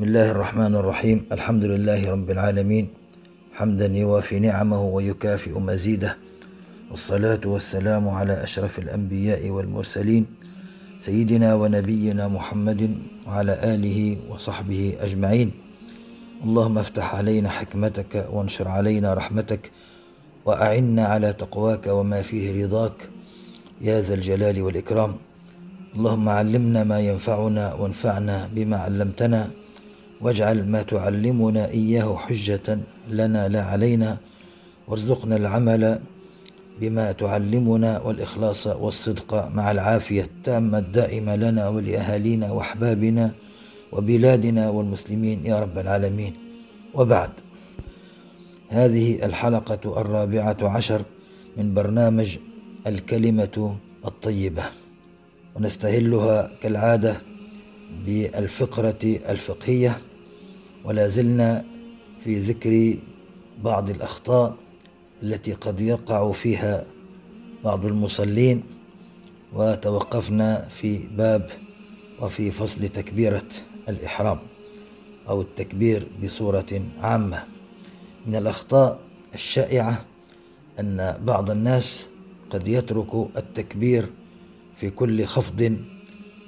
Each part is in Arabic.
بسم الله الرحمن الرحيم. الحمد لله رب العالمين. حمدا يوافي نعمه ويكافئ مزيده. والصلاة والسلام على أشرف الأنبياء والمرسلين سيدنا ونبينا محمد وعلى آله وصحبه أجمعين. اللهم افتح علينا حكمتك وانشر علينا رحمتك وأعنا على تقواك وما فيه رضاك. يا ذا الجلال والإكرام. اللهم علمنا ما ينفعنا وانفعنا بما علمتنا. واجعل ما تعلمنا إياه حجة لنا لا علينا وارزقنا العمل بما تعلمنا والإخلاص والصدق مع العافية التامة الدائمة لنا ولأهالينا وأحبابنا وبلادنا والمسلمين يا رب العالمين. وبعد هذه الحلقة الرابعة عشر من برنامج الكلمة الطيبة ونستهلها كالعادة بالفقرة الفقهية. ولا زلنا في ذكر بعض الأخطاء التي قد يقع فيها بعض المصلين وتوقفنا في باب وفي فصل تكبيرة الإحرام أو التكبير بصورة عامة. من الأخطاء الشائعة أن بعض الناس قد يترك التكبير في كل خفض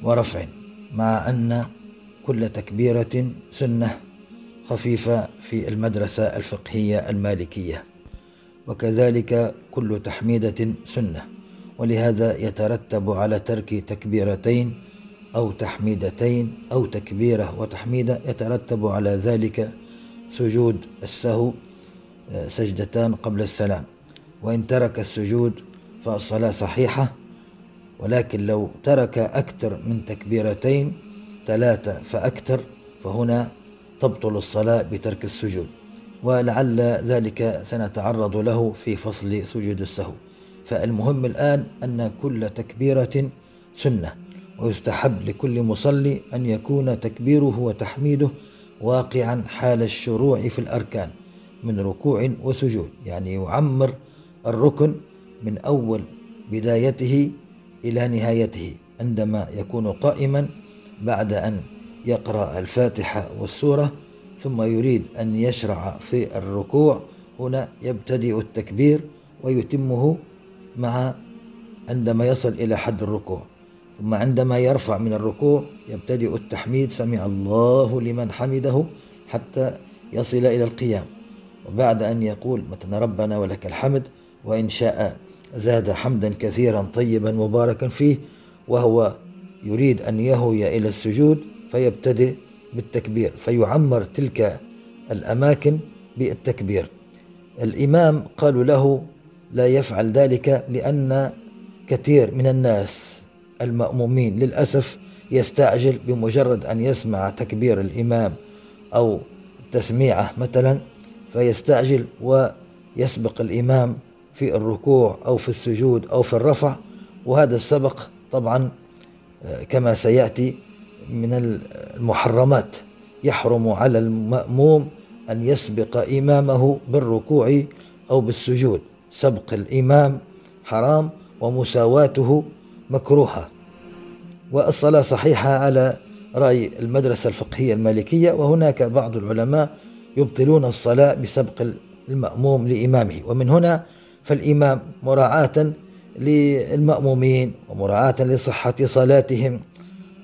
ورفع مع أن كل تكبيرة سنة. خفيفة في المدرسة الفقهية المالكية. وكذلك كل تحميدة سنة. ولهذا يترتب على ترك تكبيرتين أو تحميدتين أو تكبيرة وتحميدة يترتب على ذلك سجود السهو آه، سجدتان قبل السلام. وإن ترك السجود فالصلاة صحيحة. ولكن لو ترك أكثر من تكبيرتين ثلاثة فأكثر فهنا تبطل الصلاة بترك السجود ولعل ذلك سنتعرض له في فصل سجود السهو. فالمهم الآن أن كل تكبيرة سنة ويستحب لكل مصلي أن يكون تكبيره وتحميده واقعا حال الشروع في الأركان من ركوع وسجود. يعني يعمر الركن من أول بدايته إلى نهايته عندما يكون قائما بعد أن يقرأ الفاتحة والسورة ثم يريد أن يشرع في الركوع. هنا يبتدئ التكبير ويتمه مع عندما يصل إلى حد الركوع. ثم عندما يرفع من الركوع يبتدئ التحميد سمع الله لمن حمده حتى يصل إلى القيام. وبعد أن يقول مثلا ربنا ولك الحمد وإن شاء زاد حمدا كثيرا طيبا مباركا فيه وهو يريد أن يهوي إلى السجود فيبتدئ بالتكبير فيعمر تلك الأماكن بالتكبير. الإمام قالوا له لا يفعل ذلك لأن كثير من الناس المأمومين للأسف يستعجل بمجرد أن يسمع تكبير الإمام أو تسميعه مثلا فيستعجل ويسبق الإمام في الركوع أو في السجود أو في الرفع. وهذا السبق طبعا آه، كما سيأتي من المحرمات. يحرم على المأموم أن يسبق إمامه بالركوع أو بالسجود. سبق الإمام حرام ومساواته مكروهة. والصلاة صحيحة على رأي المدرسة الفقهية المالكية وهناك بعض العلماء يبطلون الصلاة بسبق المأموم لإمامه. ومن هنا فالإمام مراعاة للمأمومين ومراعاة لصحة صلاتهم.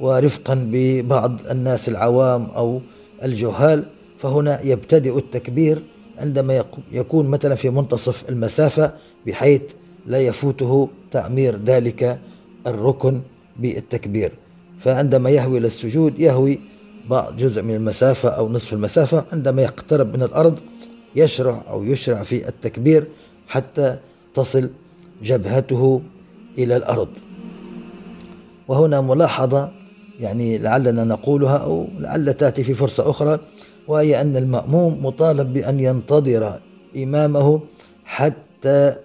ورفقا ببعض الناس العوام أو الجهال فهنا يبتدئ التكبير عندما يكون مثلا في منتصف المسافة بحيث لا يفوته تعمير ذلك الركن بالتكبير. فعندما يهوي إلى السجود يهوي بعض جزء من المسافة أو نصف المسافة عندما يقترب من الأرض يشرع أو يشرع في التكبير حتى تصل جبهته إلى الأرض. وهنا ملاحظة يعني لعلنا نقولها أو لعل تأتي في فرصة أخرى وهي أن المأموم مطالب بأن ينتظر إمامه حتى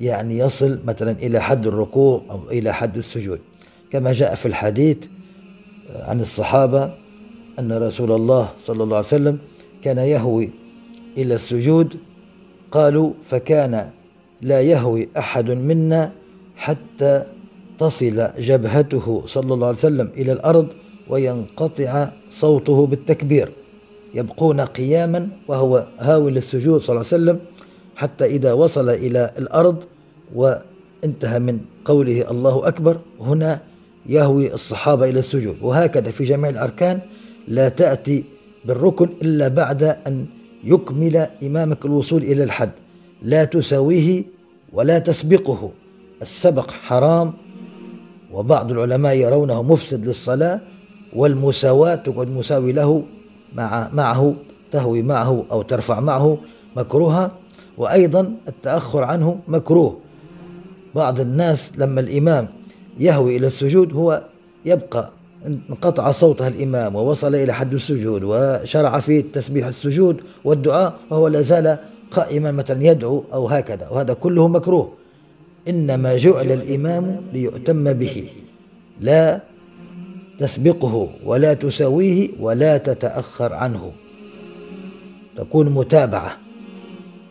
يعني يصل مثلا إلى حد الركوع أو إلى حد السجود. كما جاء في الحديث عن الصحابة أن رسول الله صلى الله عليه وسلم كان يهوي إلى السجود قالوا فكان لا يهوي أحد منا حتى تصل جبهته صلى الله عليه وسلم إلى الأرض وينقطع صوته بالتكبير يبقون قياما وهو هاوي للسجود صلى الله عليه وسلم حتى إذا وصل إلى الأرض وانتهى من قوله الله أكبر هنا يهوي الصحابة إلى السجود. وهكذا في جميع الأركان لا تأتي بالركن إلا بعد أن يكمل إمامك الوصول إلى الحد. لا تساويه ولا تسبقه. السبق حرام وبعض العلماء يرونه مفسد للصلاة والمساواة تقعد مساوي له مع معه تهوي معه أو ترفع معه مكروها وأيضا التأخر عنه مكروه. بعض الناس لما الإمام يهوي إلى السجود هو يبقى انقطع صوته الإمام ووصل إلى حد السجود وشرع في تسبيح السجود والدعاء وهو لا زال قائما مثلا يدعو أو هكذا وهذا كله مكروه. إنما جعل الإمام ليؤتم به. لا تسبقه ولا تساويه ولا تتأخر عنه. تكون متابعة.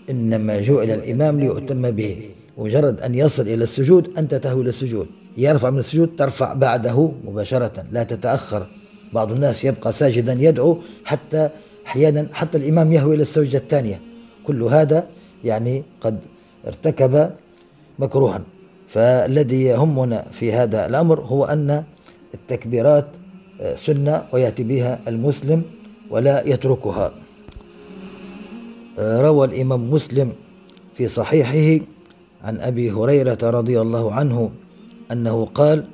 إنما جعل الإمام ليؤتم به. مجرد أن يصل إلى السجود أنت تهوي إلى السجود. يرفع من السجود ترفع بعده مباشرة. لا تتأخر. بعض الناس يبقى ساجدا يدعو حتى أحيانا حتى الإمام يهوي إلى السجدة الثانية. كل هذا يعني قد ارتكب مكروها. فالذي يهمنا في هذا الأمر هو أن التكبيرات سنة ويأتي بها المسلم ولا يتركها. روى الإمام مسلم في صحيحه عن أبي هريرة رضي الله عنه أنه قال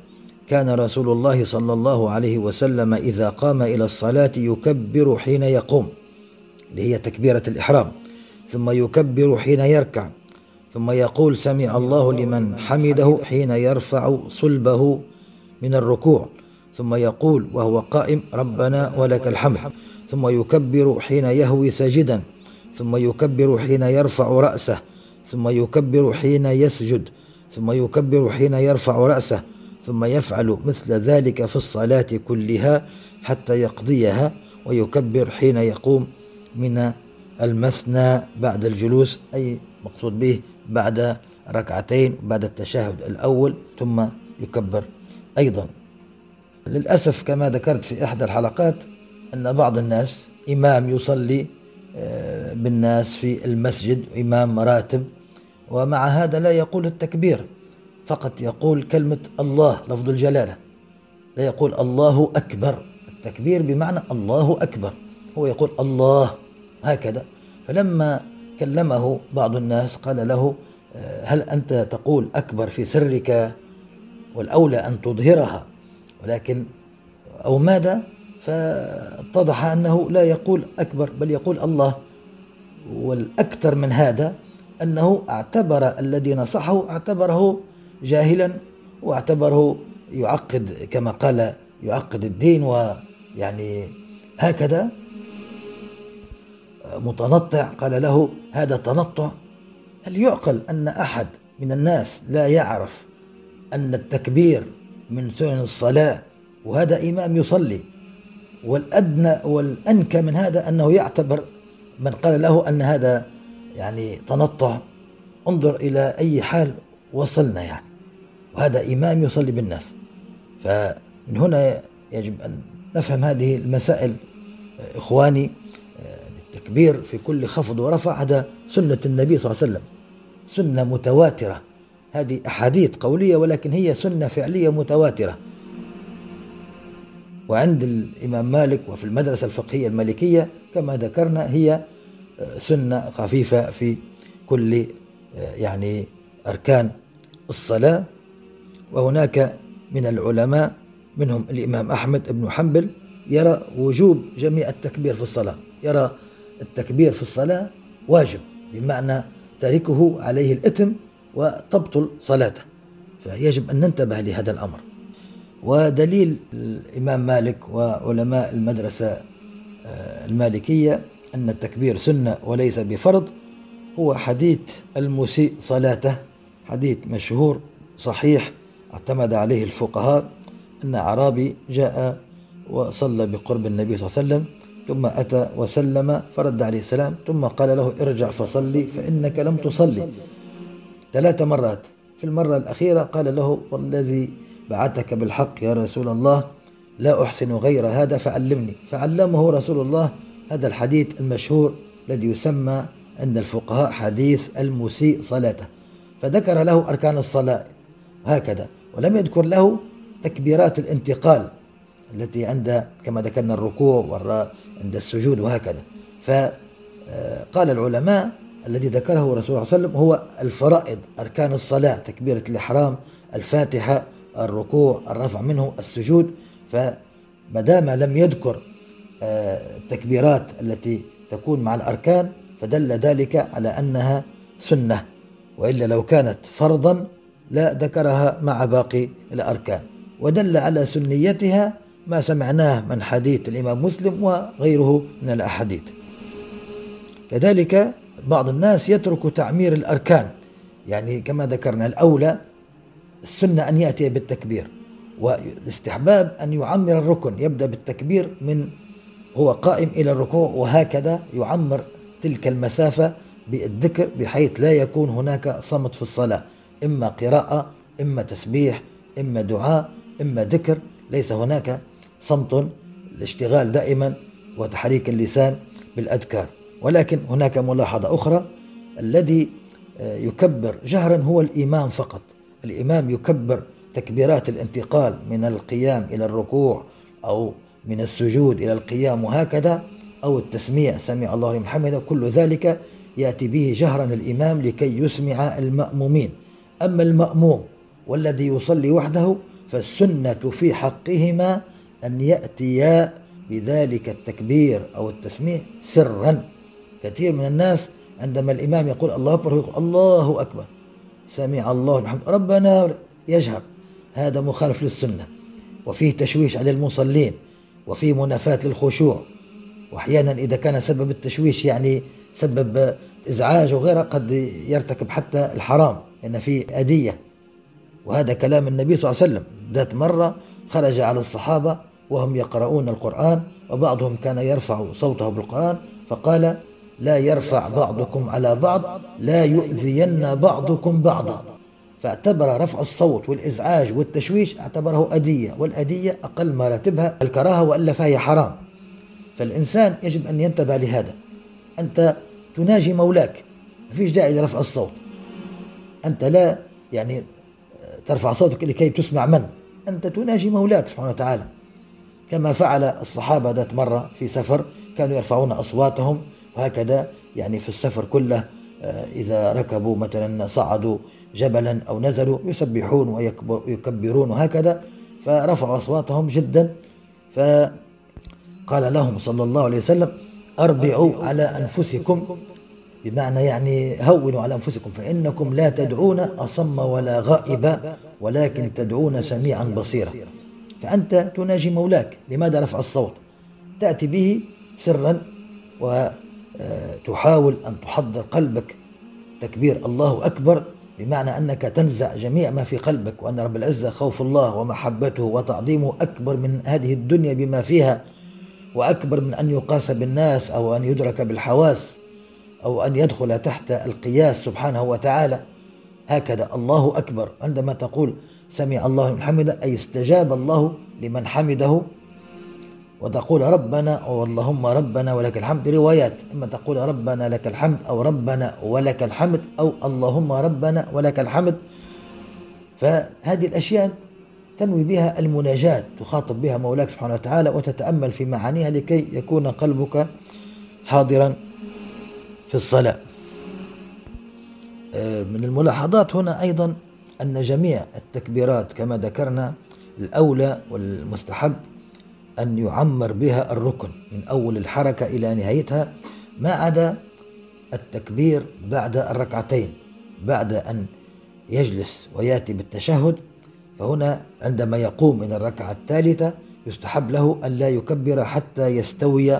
كان رسول الله صلى الله عليه وسلم إذا قام إلى الصلاة يكبر حين يقوم اللي هي تكبيرة الإحرام ثم يكبر حين يركع ثم يقول سمع الله لمن حمده حين يرفع صلبه من الركوع. ثم يقول وهو قائم ربنا ولك الحمد. ثم يكبر حين يهوي ساجدا ثم يكبر حين يرفع رأسه. ثم يكبر حين يسجد. ثم يكبر حين يرفع رأسه. ثم يفعل مثل ذلك في الصلاة كلها حتى يقضيها ويكبر حين يقوم من المثنى بعد الجلوس. أي مقصود به بعد ركعتين بعد التشهد الأول ثم يكبر. أيضا للأسف كما ذكرت في إحدى الحلقات أن بعض الناس إمام يصلي آه، بالناس في المسجد إمام راتب ومع هذا لا يقول التكبير فقط يقول كلمة الله لفظ الجلالة. لا يقول الله أكبر. التكبير بمعنى الله أكبر. هو يقول الله هكذا. فلما كلمه بعض الناس قال له هل أنت تقول أكبر في سرك والأولى أن تظهرها؟ ولكن أو ماذا؟ فاتضح أنه لا يقول أكبر بل يقول الله. والأكثر من هذا أنه اعتبر الذي نصحه اعتبره جاهلا واعتبره يعقد كما قال يعقد الدين ويعني هكذا. متنطع قال له هذا تنطع؟ هل يعقل أن أحد من الناس لا يعرف أن التكبير من سنن الصلاة وهذا إمام يصلي؟ والأدنى والأنكى من هذا أنه يعتبر من قال له أن هذا يعني تنطع؟ انظر إلى أي حال وصلنا يعني. وهذا إمام يصلي بالناس. فمن هنا يجب أن نفهم هذه المسائل إخواني التكبير في كل خفض ورفع هذا سنة النبي صلى الله عليه وسلم. سنة متواترة. هذه أحاديث قولية ولكن هي سنة فعلية متواترة. وعند الإمام مالك وفي المدرسة الفقهية المالكية كما ذكرنا هي سنة خفيفة في كل يعني أركان الصلاة. وهناك من العلماء منهم الإمام أحمد بن حنبل يرى وجوب جميع التكبير في الصلاة. يرى التكبير في الصلاة واجب بمعنى تاركه عليه الإثم وتبطل صلاته فيجب أن ننتبه لهذا الأمر. ودليل الإمام مالك وعلماء المدرسة آه، المالكية أن التكبير سنة وليس بفرض هو حديث المسيء صلاته حديث مشهور صحيح اعتمد عليه الفقهاء أن أعرابي جاء وصلى بقرب النبي صلى الله عليه وسلم ثم أتى وسلم فرد عليه السلام ثم قال له ارجع فصلي فإنك لم تصلي. ثلاث مرات. في المرة الأخيرة قال له والذي بعثك بالحق يا رسول الله لا أحسن غير هذا فعلمني. فعلمه رسول الله هذا الحديث المشهور الذي يسمى عند الفقهاء حديث المسيء صلاته. فذكر له أركان الصلاة هكذا ولم يذكر له تكبيرات الانتقال. التي عند كما ذكرنا الركوع عند السجود وهكذا. فقال العلماء الذي ذكره رسول الله صلى الله عليه وسلم هو الفرائض أركان الصلاة تكبيرة الإحرام الفاتحة الركوع الرفع منه السجود. فما دام لم يذكر آه، التكبيرات التي تكون مع الأركان فدل ذلك على أنها سنة. وإلا لو كانت فرضا لا ذكرها مع باقي الأركان. ودل على سنيتها ما سمعناه من حديث الإمام مسلم وغيره من الأحاديث. كذلك بعض الناس يترك تعمير الأركان يعني كما ذكرنا الأولى السنة أن يأتي بالتكبير والاستحباب أن يعمر الركن يبدأ بالتكبير من هو قائم إلى الركوع وهكذا يعمر تلك المسافة بالذكر بحيث لا يكون هناك صمت في الصلاة إما قراءة إما تسبيح إما دعاء إما ذكر ليس هناك صمت الاشتغال دائما وتحريك اللسان بالأذكار. ولكن هناك ملاحظة أخرى الذي آه، يكبر جهرا هو الإمام فقط. الإمام يكبر تكبيرات الانتقال من القيام إلى الركوع أو من السجود إلى القيام وهكذا أو التسميع سمع الله لمن حمده. كل ذلك يأتي به جهرا الإمام لكي يسمع المأمومين. أما المأموم والذي يصلي وحده فالسنة في حقهما أن يأتيا بذلك التكبير أو التسميع سرا. كثير من الناس عندما الإمام يقول الله أكبر يقول الله أكبر سمع الله الحمد ربنا يجهر. هذا مخالف للسنة. وفيه تشويش على المصلين وفيه منافاة للخشوع. وأحيانا إذا كان سبب التشويش يعني سبب إزعاج وغيره قد يرتكب حتى الحرام لأن فيه أدية. وهذا كلام النبي صلى الله عليه وسلم. ذات مرة خرج على الصحابة وهم يقرؤون القرآن وبعضهم كان يرفع صوته بالقرآن فقال لا يرفع بعضكم على بعض لا يؤذين بعضكم بعضا. فاعتبر رفع الصوت والإزعاج والتشويش اعتبره أدية والأدية أقل مراتبها الكراهة وإلا فهي حرام. فالإنسان يجب أن ينتبه لهذا. أنت تناجي مولاك ما فيش داعي لرفع الصوت. أنت لا يعني ترفع صوتك لكي تسمع من؟ أنت تناجي مولاك سبحانه وتعالى. كما فعل الصحابة ذات مرة في سفر كانوا يرفعون أصواتهم وهكذا يعني في السفر كله آه، إذا ركبوا مثلا صعدوا جبلا أو نزلوا يسبحون ويكبرون وهكذا فرفعوا أصواتهم جدا. فقال لهم صلى الله عليه وسلم أربعوا على أنفسكم. بمعنى يعني هونوا على أنفسكم فإنكم لا تدعون أصم ولا غائبا ولكن تدعون سميعا بصيرا. فأنت تناجي مولاك. لماذا رفع الصوت؟ تأتي به سرا وتحاول أن تحضر قلبك. تكبير الله أكبر بمعنى أنك تنزع جميع ما في قلبك وأن رب العزة خوف الله ومحبته وتعظيمه أكبر من هذه الدنيا بما فيها وأكبر من أن يقاس بالناس أو أن يدرك بالحواس أو أن يدخل تحت القياس سبحانه وتعالى. هكذا الله أكبر. عندما تقول سمع الله من حمده أي استجاب الله لمن حمده وتقول ربنا واللهم ربنا ولك الحمد روايات إما تقول ربنا لك الحمد أو ربنا ولك الحمد أو اللهم ربنا ولك الحمد. فهذه الأشياء تنوي بها المناجاة تخاطب بها مولاك سبحانه وتعالى وتتأمل في معانيها لكي يكون قلبك حاضرا في الصلاة. آه، من الملاحظات هنا أيضا أن جميع التكبيرات كما ذكرنا الأولى والمستحب أن يعمر بها الركن من أول الحركة إلى نهايتها ما عدا التكبير بعد الركعتين بعد أن يجلس ويأتي بالتشهد فهنا عندما يقوم من الركعة الثالثة يستحب له أن لا يكبر حتى يستوي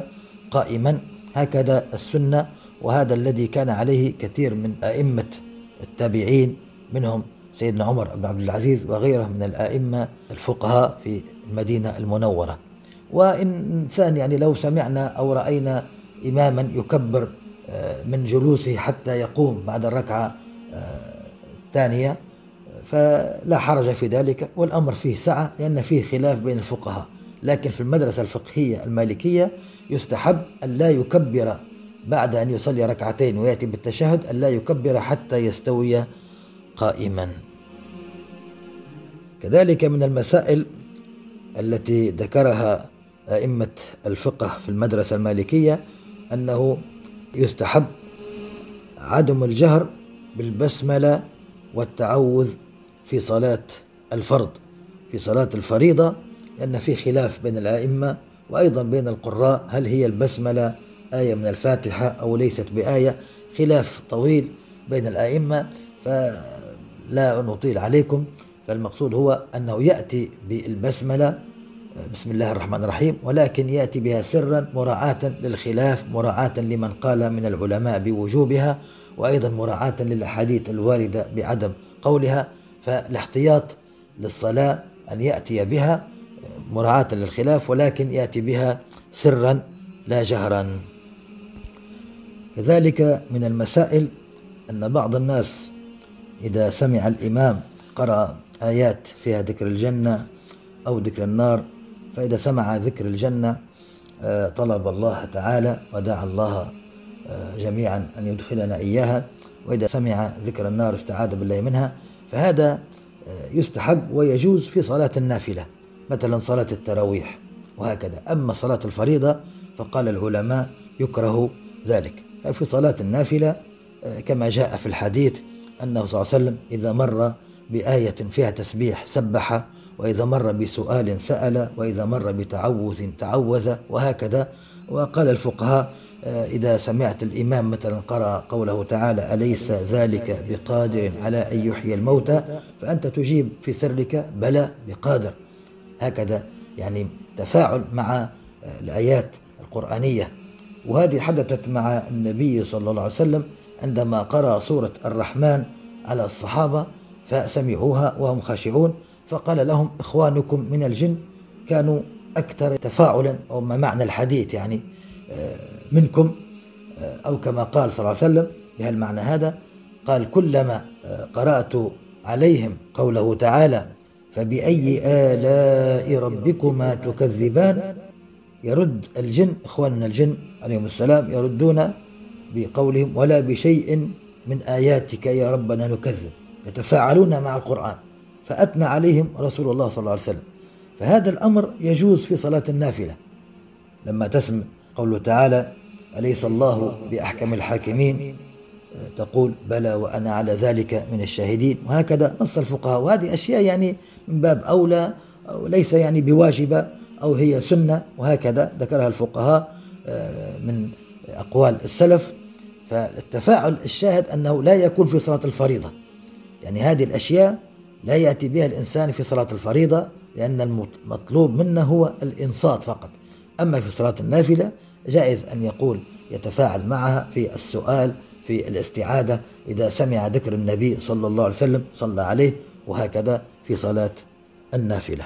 قائما. هكذا السنة وهذا الذي كان عليه كثير من أئمة التابعين منهم سيدنا عمر بن عبد العزيز وغيره من الأئمة الفقهاء في المدينة المنورة. وإنسان يعني لو سمعنا أو رأينا إماما يكبر آه، من جلوسه حتى يقوم بعد الركعة آه، الثانية فلا حرج في ذلك. والأمر فيه سعة لأن فيه خلاف بين الفقهاء. لكن في المدرسة الفقهية المالكية يستحب أن لا يكبر بعد أن يصلي ركعتين ويأتي بالتشهد أن لا يكبر حتى يستوي قائما. كذلك من المسائل التي ذكرها أئمة الفقه في المدرسة المالكية أنه يستحب عدم الجهر بالبسملة والتعوذ في صلاة الفرض في صلاة الفريضة لأن في خلاف بين الأئمة وأيضا بين القراء هل هي البسملة آية من الفاتحة أو ليست بآية؟ خلاف طويل بين الأئمة فلا نطيل عليكم. فالمقصود هو أنه يأتي بالبسملة بسم الله الرحمن الرحيم ولكن يأتي بها سرا مراعاة للخلاف مراعاة لمن قال من العلماء بوجوبها وأيضا مراعاة للأحاديث الواردة بعدم قولها. فالاحتياط للصلاة أن يأتي بها مراعاة للخلاف ولكن يأتي بها سرا لا جهرا. كذلك من المسائل أن بعض الناس إذا سمع الإمام قرأ آيات فيها ذكر الجنة أو ذكر النار فإذا سمع ذكر الجنة آه، طلب الله تعالى ودعا الله آه، جميعا أن يدخلنا إياها وإذا سمع ذكر النار استعاذ بالله منها فهذا آه، يستحب ويجوز في صلاة النافلة مثلا صلاة التراويح وهكذا. أما صلاة الفريضة فقال العلماء يكره ذلك. في صلاة النافلة كما جاء في الحديث أنه صلى الله عليه وسلم إذا مر بآية فيها تسبيح سبح وإذا مر بسؤال سأل وإذا مر بتعوذ تعوذ وهكذا. وقال الفقهاء آه، إذا سمعت الإمام مثلا قرأ قوله تعالى أليس ذلك بقادر على أن يحيي الموتى؟ فأنت تجيب في سرك بلى بقادر. هكذا يعني تفاعل مع آه، الآيات القرآنية. وهذه حدثت مع النبي صلى الله عليه وسلم عندما قرأ سورة الرحمن على الصحابة فسمعوها وهم خاشعون. فقال لهم إخوانكم من الجن كانوا أكثر تفاعلا أو ما معنى الحديث يعني آه، منكم آه، أو كما قال صلى الله عليه وسلم بهالمعنى هذا قال كلما آه، قرأت عليهم قوله تعالى فبأي آلاء ربكما تكذبان؟ يرد الجن إخواننا الجن عليهم السلام يردون بقولهم ولا بشيء من آياتك يا ربنا نكذب. يتفاعلون مع القرآن فأثنى عليهم رسول الله صلى الله عليه وسلم. فهذا الأمر يجوز في صلاة النافلة. لما تسمع قوله تعالى أليس الله بأحكم الحاكمين؟ تقول بلى وأنا على ذلك من الشاهدين. وهكذا نص الفقهاء. وهذه أشياء يعني من باب أولى أو ليس يعني بواجبة أو هي سنة. وهكذا ذكرها الفقهاء آه، من أقوال السلف. فالتفاعل الشاهد أنه لا يكون في صلاة الفريضة. يعني هذه الأشياء لا يأتي بها الإنسان في صلاة الفريضة لأن المطلوب منا هو الإنصات فقط. أما في صلاة النافلة جائز أن يقول يتفاعل معها في السؤال في الاستعادة إذا سمع ذكر النبي صلى الله عليه وسلم صلى عليه وهكذا في صلاة النافلة.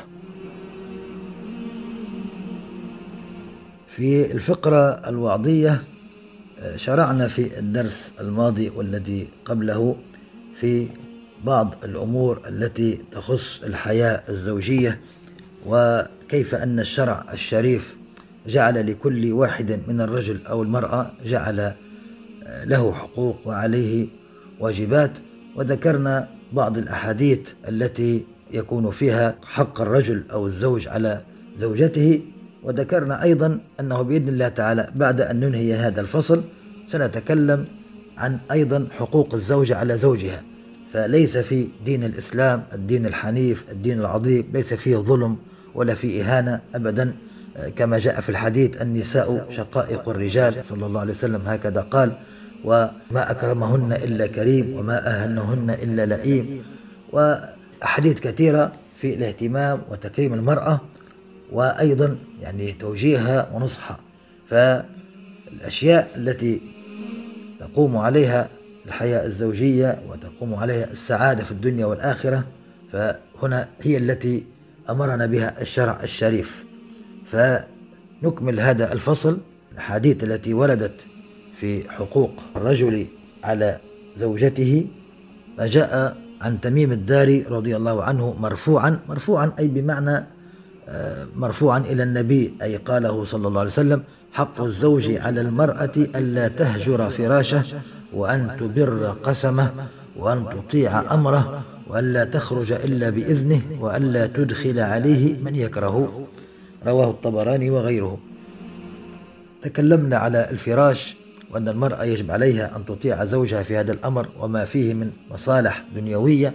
في الفقرة الوعظية شرعنا في الدرس الماضي والذي قبله في بعض الأمور التي تخص الحياة الزوجية وكيف أن الشرع الشريف جعل لكل واحد من الرجل أو المرأة جعل له حقوق وعليه واجبات. وذكرنا بعض الأحاديث التي يكون فيها حق الرجل أو الزوج على زوجته. وذكرنا أيضا أنه بإذن الله تعالى بعد أن ننهي هذا الفصل سنتكلم عن أيضا حقوق الزوجة على زوجها. فليس في دين الإسلام الدين الحنيف الدين العظيم ليس فيه ظلم ولا فيه إهانة أبدا. كما جاء في الحديث النساء شقائق الرجال صلى الله عليه وسلم هكذا قال وما أكرمهن إلا كريم وما أهنهن إلا لئيم. وأحاديث كثيرة في الاهتمام وتكريم المرأة وأيضا يعني توجيهها ونصحها. فالأشياء التي تقوم عليها الحياة الزوجية وتقوم عليها السعادة في الدنيا والآخرة فهنا هي التي أمرنا بها الشرع الشريف. فنكمل هذا الفصل الحديث التي وردت في حقوق الرجل على زوجته ما جاء عن تميم الداري رضي الله عنه مرفوعا مرفوعا أي بمعنى آه، مرفوعا إلى النبي أي قاله صلى الله عليه وسلم حق الزوج على المرأة ألا تهجر فراشه وأن تبر قسمه وأن تطيع أمره وألا تخرج إلا بإذنه وألا تدخل عليه من يكرهه. رواه الطبراني وغيره. تكلمنا على الفراش وأن المرأة يجب عليها أن تطيع زوجها في هذا الأمر وما فيه من مصالح دنيوية.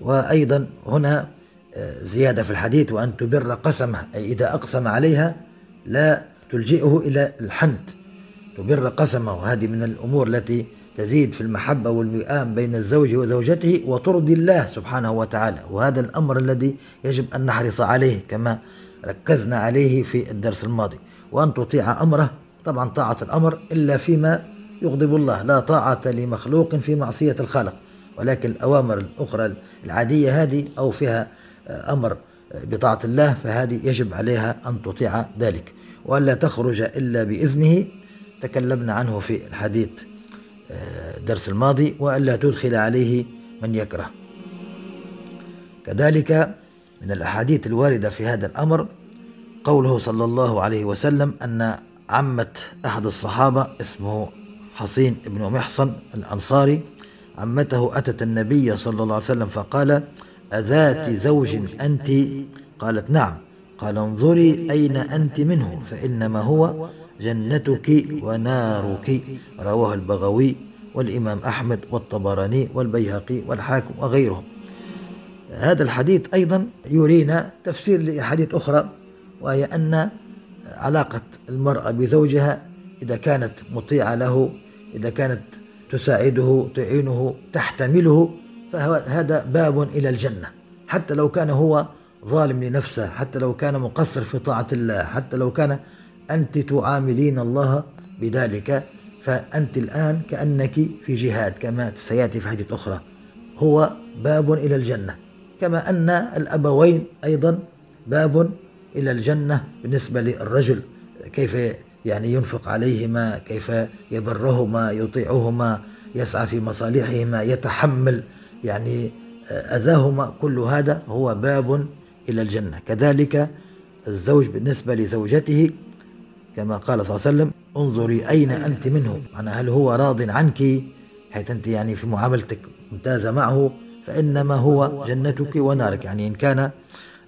وأيضا هنا آه، زيادة في الحديث وأن تبر قسمه أي إذا أقسم عليها لا تلجئه إلى الحنت. تبر قسمه. وهذه من الأمور التي تزيد في المحبة والوئام بين الزوج وزوجته وترضي الله سبحانه وتعالى. وهذا الأمر الذي يجب أن نحرص عليه كما ركزنا عليه في الدرس الماضي. وأن تطيع أمره طبعا طاعة الأمر إلا فيما يغضب الله. لا طاعة لمخلوق في معصية الخالق. ولكن الأوامر الأخرى العادية هذه أو فيها أمر بطاعة الله فهذه يجب عليها أن تطيع ذلك. وألا تخرج إلا بإذنه تكلمنا عنه في الحديث الدرس الماضي وألا تدخل عليه من يكره. كذلك من الأحاديث الواردة في هذا الأمر قوله صلى الله عليه وسلم أن عمة أحد الصحابة اسمه حصين بن محصن الأنصاري عمته أتت النبي صلى الله عليه وسلم فقال أذات زوج أنت؟ قالت نعم. قال انظري أين أنت منه فإنما هو جنتك ونارك. رواه البغوي والإمام أحمد والطبراني والبيهقي والحاكم وغيرهم. هذا الحديث أيضا يرينا تفسير لأحاديث أخرى وهي أن علاقة المرأة بزوجها إذا كانت مطيعة له إذا كانت تساعده تعينه تحتمله فهذا باب إلى الجنة. حتى لو كان هو ظالم لنفسه حتى لو كان مقصر في طاعة الله حتى لو كان أنت تعاملين الله بذلك فأنت الآن كأنك في جهاد كما سيأتي في حديث أخرى. هو باب إلى الجنة كما أن الأبوين أيضا باب إلى الجنة بالنسبة للرجل. كيف يعني ينفق عليهما كيف يبرهما يطيعهما يسعى في مصالحهما يتحمل يعني أذاهما. كل هذا هو باب إلى الجنة. كذلك الزوج بالنسبة لزوجته كما قال صلى الله عليه وسلم انظري أين أنت منه. أنا هل هو راض عنك؟ حيث أنت يعني في معاملتك ممتازة معه فإنما هو جنتك ونارك. يعني إن كان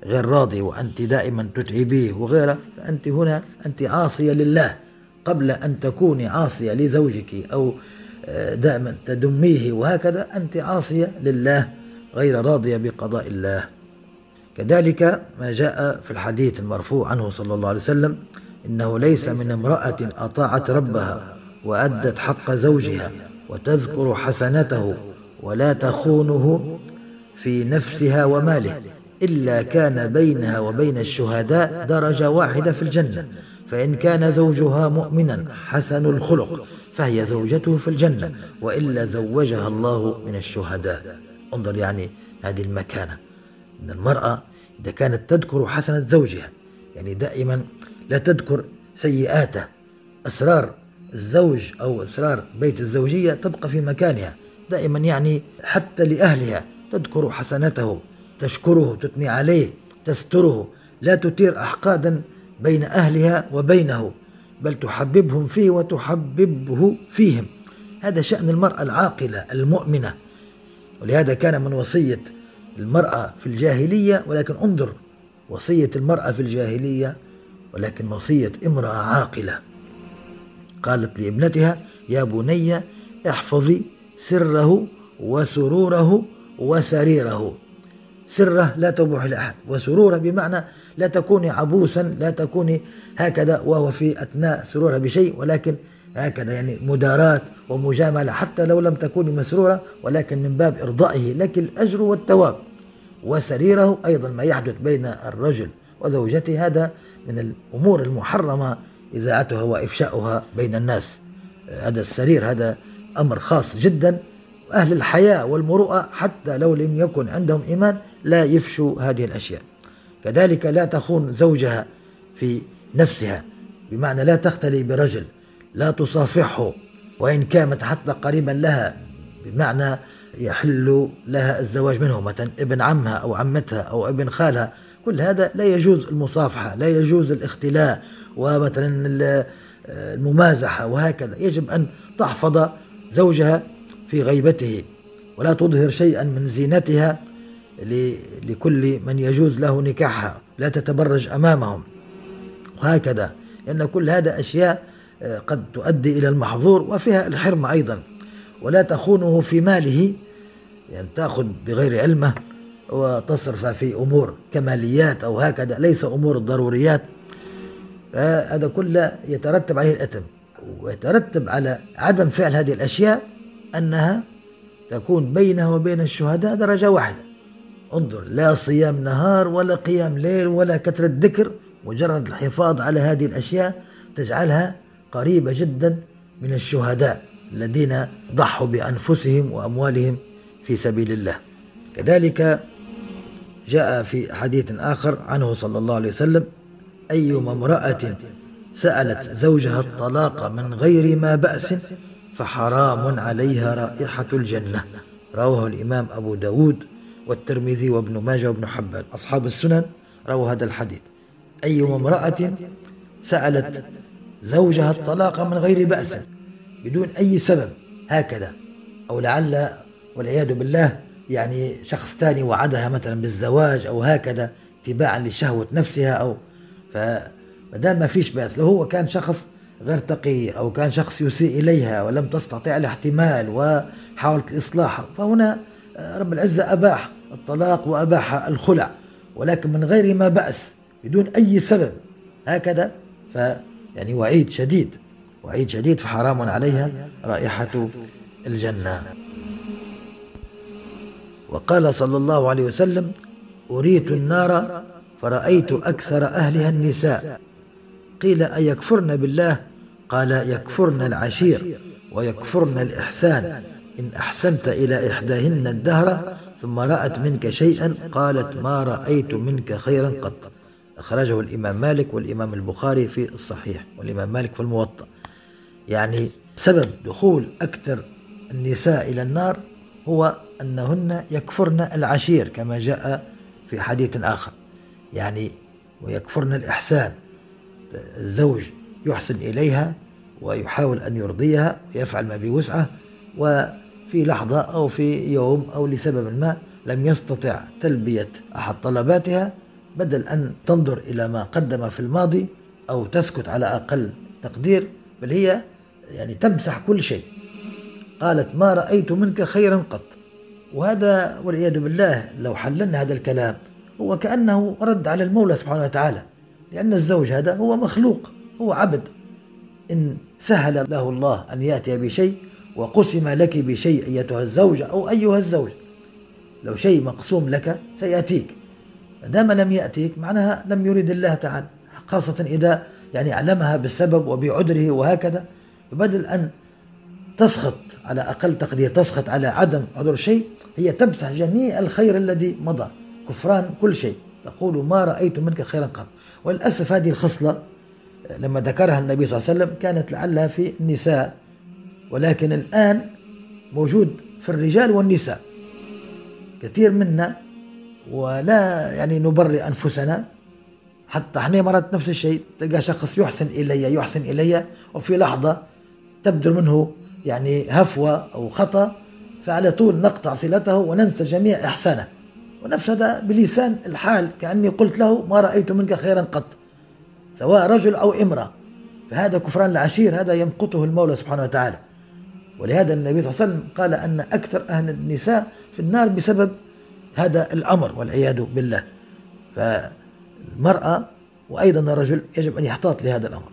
غير راضي وأنت دائما تتعبيه وغيره فأنت هنا أنت عاصية لله. قبل أن تكوني عاصية لزوجك أو آه، دائما تدميه وهكذا أنت عاصية لله غير راضية بقضاء الله. كذلك ما جاء في الحديث المرفوع عنه صلى الله عليه وسلم إنه ليس من امرأة أطاعت ربها وأدت حق زوجها وتذكر حسنته ولا تخونه في نفسها وماله إلا كان بينها وبين الشهداء درجة واحدة في الجنة فإن كان زوجها مؤمنا حسن الخلق فهي زوجته في الجنة وإلا زوجها الله من الشهداء. انظر يعني هذه المكانة. أن المرأة إذا كانت تذكر حسنة زوجها يعني دائما لا تذكر سيئاته أسرار الزوج أو أسرار بيت الزوجية تبقى في مكانها دائما يعني حتى لأهلها. تذكر حسنته تشكره تثني عليه تستره. لا تثير أحقادا بين أهلها وبينه بل تحببهم فيه وتحببه فيهم. هذا شأن المرأة العاقلة المؤمنة. ولهذا كان من وصية المرأة في الجاهلية ولكن انظر وصية المرأة في الجاهلية ولكن وصية امرأة عاقلة. قالت لابنتها يا بني احفظي سره وسروره وسريره. سره لا تبوح لأحد وسرورة بمعنى لا تكوني عبوسا لا تكوني هكذا وهو في أثناء سرورها بشيء ولكن هكذا يعني مداراة ومجاملة حتى لو لم تكوني مسرورة ولكن من باب إرضائه لك الأجر والثواب. وسريره أيضا ما يحدث بين الرجل وزوجته هذا من الأمور المحرمة إذاعتها وإفشاؤها بين الناس. هذا السرير هذا أمر خاص جدا أهل الحياة والمروءة حتى لو لم يكن عندهم إيمان لا يفشوا هذه الأشياء. كذلك لا تخون زوجها في نفسها بمعنى لا تختلي برجل لا تصافحه وإن كانت حتى قريبا لها بمعنى يحل لها الزواج منه مثلا ابن عمها أو عمتها أو ابن خالها. كل هذا لا يجوز المصافحة لا يجوز الاختلاء ومثلا الممازحة وهكذا. يجب أن تحفظ زوجها في غيبته ولا تظهر شيئا من زينتها لكل من يجوز له نكاحها لا تتبرج أمامهم. وهكذا لأن كل هذا أشياء آه، قد تؤدي إلى المحظور وفيها الحرم أيضا. ولا تخونه في ماله يعني تأخذ بغير علمة وتصرف في أمور كماليات أو هكذا ليس أمور الضروريات هذا كله يترتب عليه الأثم ويترتب على عدم فعل هذه الأشياء أنها تكون بينها وبين الشهداء درجة واحدة. انظر لا صيام نهار ولا قيام ليل ولا كثرة ذكر مجرد الحفاظ على هذه الأشياء تجعلها قريبة جدا من الشهداء الذين ضحوا بأنفسهم وأموالهم في سبيل الله. كذلك جاء في حديث آخر عنه صلى الله عليه وسلم أيما امرأة سألت زوجها الطلاق من غير ما بأس فحرام عليها رائحة الجنة. رواه الإمام أبو داود والترمذي وابن ماجه وابن حبان. أصحاب السنن رووا هذا الحديث. أيما امرأة سألت زوجها الطلاق من غير بأس بدون أي سبب هكذا أو لعل والعياذ بالله يعني شخص ثاني وعدها مثلا بالزواج أو هكذا اتباعا لشهوة نفسها أو فما دام ما فيش بأس لو هو كان شخص غير تقي أو كان شخص يسيء إليها ولم تستطيع الاحتمال وحاولت الإصلاح فهنا رب العزة أباح الطلاق وأباح الخلع ولكن من غير ما بأس بدون أي سبب هكذا؟ ف يعني وعيد شديد وعيد شديد فحرام عليها رائحة الجنة. وقال صلى الله عليه وسلم أريت النار فرأيت أكثر أهلها النساء. قيل أيكفرن بالله؟ قال يكفرن العشير ويكفرن الإحسان. إن أحسنت إلى إحداهن الدهر ثم رأت منك شيئا قالت ما رأيت منك خيرا قط. أخرجه الإمام مالك والإمام البخاري في الصحيح والإمام مالك في الموطأ. يعني سبب دخول أكثر النساء إلى النار هو أنهن يكفرن العشير كما جاء في حديث آخر. يعني ويكفرن الإحسان. الزوج يحسن إليها ويحاول أن يرضيها ويفعل ما بوسعه وفي لحظة أو في يوم أو لسبب ما لم يستطع تلبية أحد طلباتها بدل أن تنظر إلى ما قدم في الماضي أو تسكت على أقل تقدير بل هي يعني تمسح كل شيء. قالت ما رأيت منك خيرا قط. وهذا والعياذ بالله لو حللنا هذا الكلام هو كأنه رد على المولى سبحانه وتعالى لأن الزوج هذا هو مخلوق هو عبد. إن سهل له الله أن يأتي بشيء وقسم لك بشيء أيتها الزوجة أو أيها الزوج. لو شيء مقسوم لك سيأتيك. ما دام لم يأتيك معناها لم يريد الله تعالى. خاصة إذا يعني علمها بالسبب وبعذره وهكذا بدل أن تسخط على أقل تقدير تسخط على عدم عذر شيء هي تمسح جميع الخير الذي مضى. كفران كل شيء. تقول ما رأيت منك خيرا قط. وللأسف هذه الخصلة لما ذكرها النبي صلى الله عليه وسلم كانت لعلها في النساء. ولكن الآن موجود في الرجال والنساء. كثير منا ولا يعني نبرئ أنفسنا. حتى إحنا مرات نفس الشيء تلقى شخص يحسن إلي يحسن إلي وفي لحظة تبدو منه يعني هفوة أو خطأ فعلى طول نقطع صلته وننسى جميع إحسانه. ونفس هذا بلسان الحال كأني قلت له ما رأيت منك خيرا قط سواء رجل أو امرأة. فهذا كفران العشير هذا يمقته المولى سبحانه وتعالى. ولهذا النبي صلى الله عليه وسلم قال أن أكثر أهل النساء في النار بسبب هذا الأمر والعياذ بالله. فالمرأة وأيضا الرجل يجب أن يحتاط لهذا الأمر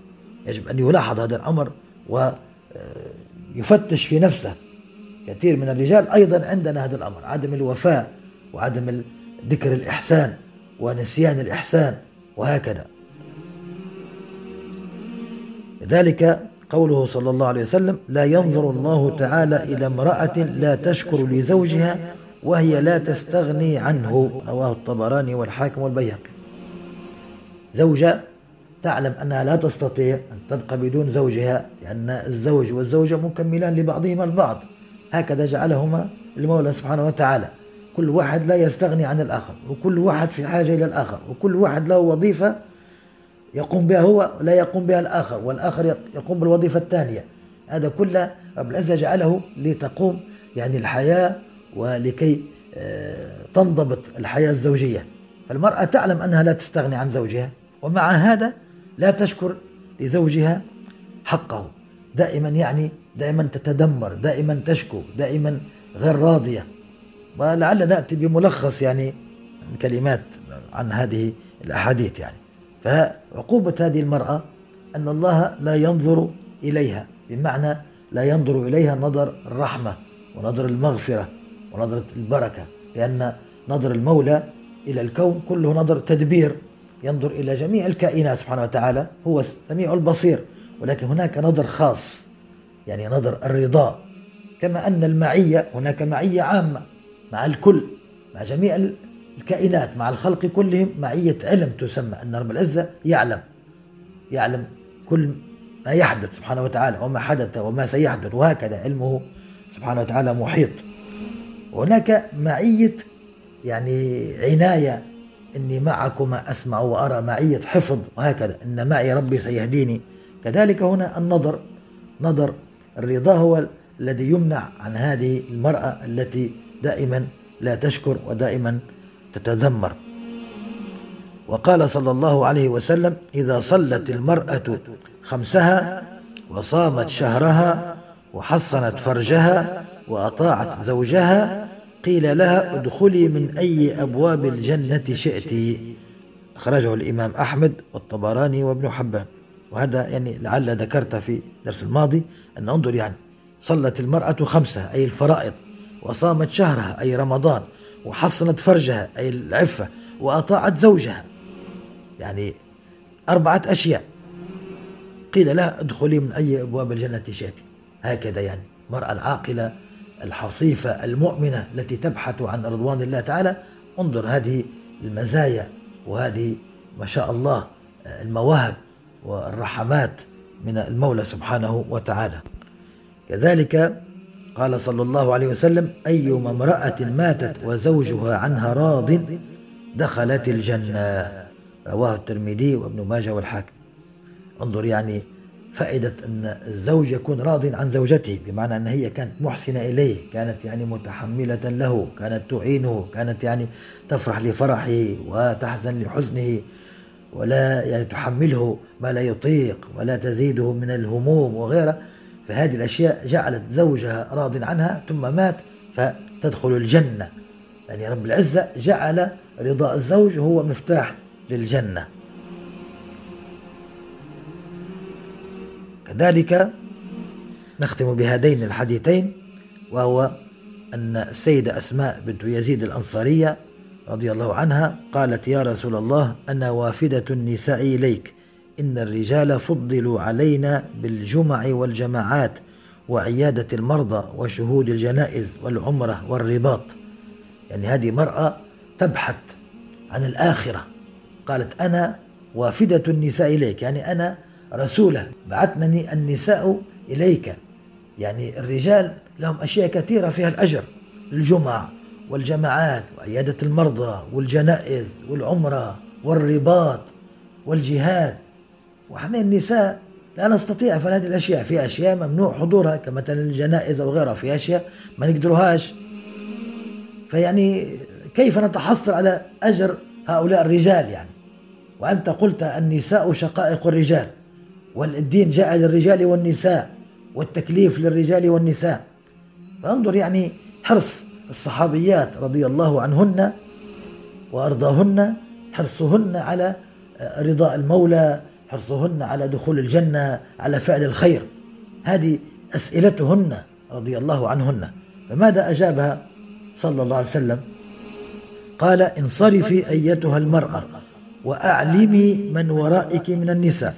يجب أن يلاحظ هذا الأمر ويفتش في نفسه. كثير من الرجال أيضا عندنا هذا الأمر عدم الوفاء وعدم ذكر الإحسان ونسيان الإحسان وهكذا. لذلك قوله صلى الله عليه وسلم لا ينظر الله تعالى إلى امرأة لا تشكر لزوجها وهي لا تستغني عنه. رواه الطبراني والحاكم والبيهقي. زوجة تعلم أنها لا تستطيع أن تبقى بدون زوجها لأن الزوج والزوجة مكملان لبعضهما البعض. هكذا جعلهما المولى سبحانه وتعالى. كل واحد لا يستغني عن الآخر وكل واحد في حاجة إلى الآخر وكل واحد له وظيفة يقوم بها هو لا يقوم بها الآخر والآخر يقوم بالوظيفة الثانية. هذا كله رب العزة جعله لتقوم يعني الحياة ولكي آه، تنضبط الحياة الزوجية. فالمرأة تعلم أنها لا تستغني عن زوجها ومع هذا لا تشكر لزوجها حقه. دائما يعني دائما تتدمر دائما تشكو دائما غير راضية. ولعل نأتي بملخص يعني كلمات عن هذه الأحاديث يعني. فعقوبة هذه المرأة أن الله لا ينظر إليها بمعنى لا ينظر إليها نظر الرحمة ونظر المغفرة ونظرة البركة لأن نظر المولى إلى الكون كله نظر تدبير. ينظر إلى جميع الكائنات سبحانه وتعالى هو السميع البصير ولكن هناك نظر خاص يعني نظر الرضا. كما أن المعية هناك معية عامة مع الكل مع جميع الكائنات مع الخلق كلهم معية علم تسمى أن رب العزة يعلم يعلم كل ما يحدث سبحانه وتعالى وما حدث وما سيحدث وهكذا علمه سبحانه وتعالى محيط. وهناك معية يعني عناية إني معكما أسمع وأرى معية حفظ وهكذا. إن معي ربي سيهديني. كذلك هنا النظر. نظر الرضا هو الذي يمنع عن هذه المرأة التي دائما لا تشكر ودائما تتذمر. وقال صلى الله عليه وسلم إذا صلت المرأة خمسها وصامت شهرها وحصنت فرجها وأطاعت زوجها قيل لها ادخلي من أي أبواب الجنة شئت. أخرجه الإمام أحمد والطبراني وابن حبان. وهذا يعني لعل ذكرت في الدرس الماضي أن انظر يعني صلت المرأة خمسة أي الفرائض وصامت شهرها أي رمضان وحصنت فرجها أي العفة وأطاعت زوجها. يعني أربعة أشياء. قيل لها ادخلي من أي أبواب الجنة شئت. هكذا يعني المرأة العاقلة الحصيفة المؤمنة التي تبحث عن رضوان الله تعالى انظر هذه المزايا وهذه ما شاء الله المواهب والرحمات من المولى سبحانه وتعالى. كذلك قال صلى الله عليه وسلم أيما امرأة ماتت وزوجها عنها راض دخلت الجنة. رواه الترمذي وابن ماجه والحاكم. انظر يعني فائدة أن الزوج يكون راض عن زوجته بمعنى أن هي كانت محسنة إليه كانت يعني متحملة له كانت تعينه كانت يعني تفرح لفرحه وتحزن لحزنه ولا يعني تحمله ما لا يطيق ولا تزيده من الهموم وغيره. فهذه الأشياء جعلت زوجها راض عنها ثم مات فتدخل الجنة. يعني رب العزة جعل رضاء الزوج هو مفتاح للجنة. كذلك نختم بهذين الحديثين وهو أن السيدة أسماء بنت يزيد الأنصارية رضي الله عنها قالت يا رسول الله أنا وافدة النساء إليك. إن الرجال فضلوا علينا بالجمع والجماعات وعيادة المرضى وشهود الجنائز والعمرة والرباط. يعني هذه مرأة تبحث عن الآخرة. قالت أنا وافدة النساء إليك. يعني أنا رسولة بعثنني النساء إليك. يعني الرجال لهم أشياء كثيرة فيها الأجر الجمع والجماعات وعيادة المرضى والجنائز والعمرة والرباط والجهاد. وإحنا النساء لا نستطيع فعل هذه الأشياء. في أشياء ممنوع حضورها كمثلا الجنائز أو غيرها. في أشياء ما نقدروهاش. فيعني كيف نتحصل على أجر هؤلاء الرجال يعني؟ وأنت قلت النساء شقائق الرجال. والدين جاء للرجال والنساء والتكليف للرجال والنساء. فانظر يعني حرص الصحابيات رضي الله عنهن وأرضاهن حرصهن على رضاء المولى حرصهن على دخول الجنة على فعل الخير. هذه أسئلتهن رضي الله عنهن. فماذا أجابها؟ صلى الله عليه وسلم. قال انصرفي أيتها المرأة وأعلمي من ورائك من النساء.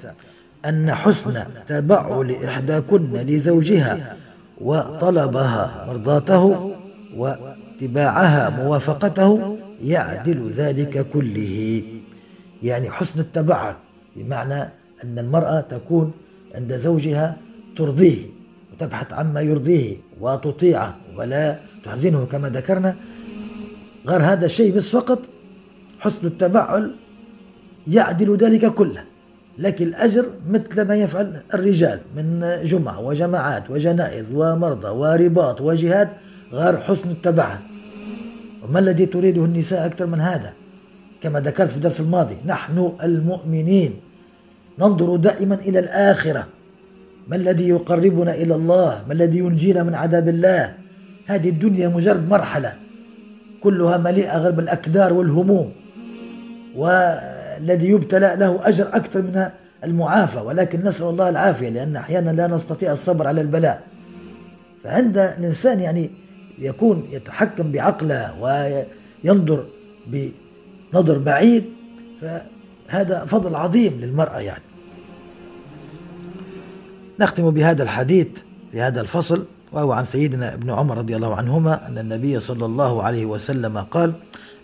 أن حسن تبعل إحداكن لزوجها وطلبها مرضاته واتباعها موافقته يعدل ذلك كله. يعني حسن التبعل بمعنى أن المرأة تكون عند زوجها ترضيه وتبحث عما يرضيه وتطيعه ولا تحزنه كما ذكرنا. غير هذا الشيء بس فقط حسن التبعل يعدل ذلك كله. لكن الأجر مثل ما يفعل الرجال من جمعة وجماعات وجنائز ومرضى ورباط وجهاد غير حسن التبعل وما الذي تريده النساء أكثر من هذا؟ كما ذكرت في الدرس الماضي نحن المؤمنين. ننظر دائما إلى الآخرة. ما الذي يقربنا إلى الله؟ ما الذي ينجينا من عذاب الله؟ هذه الدنيا مجرد مرحلة. كلها مليئة غير بالأكدار والهموم. والذي يبتلى له أجر أكثر من المعافى ولكن نسأل الله العافية لأن أحيانا لا نستطيع الصبر على البلاء. فعند الإنسان يعني يكون يتحكم بعقله وينظر بنظر بعيد فهذا فضل عظيم للمرأة يعني. نختم بهذا الحديث في هذا الفصل وهو عن سيدنا ابن عمر رضي الله عنهما أن النبي صلى الله عليه وسلم قال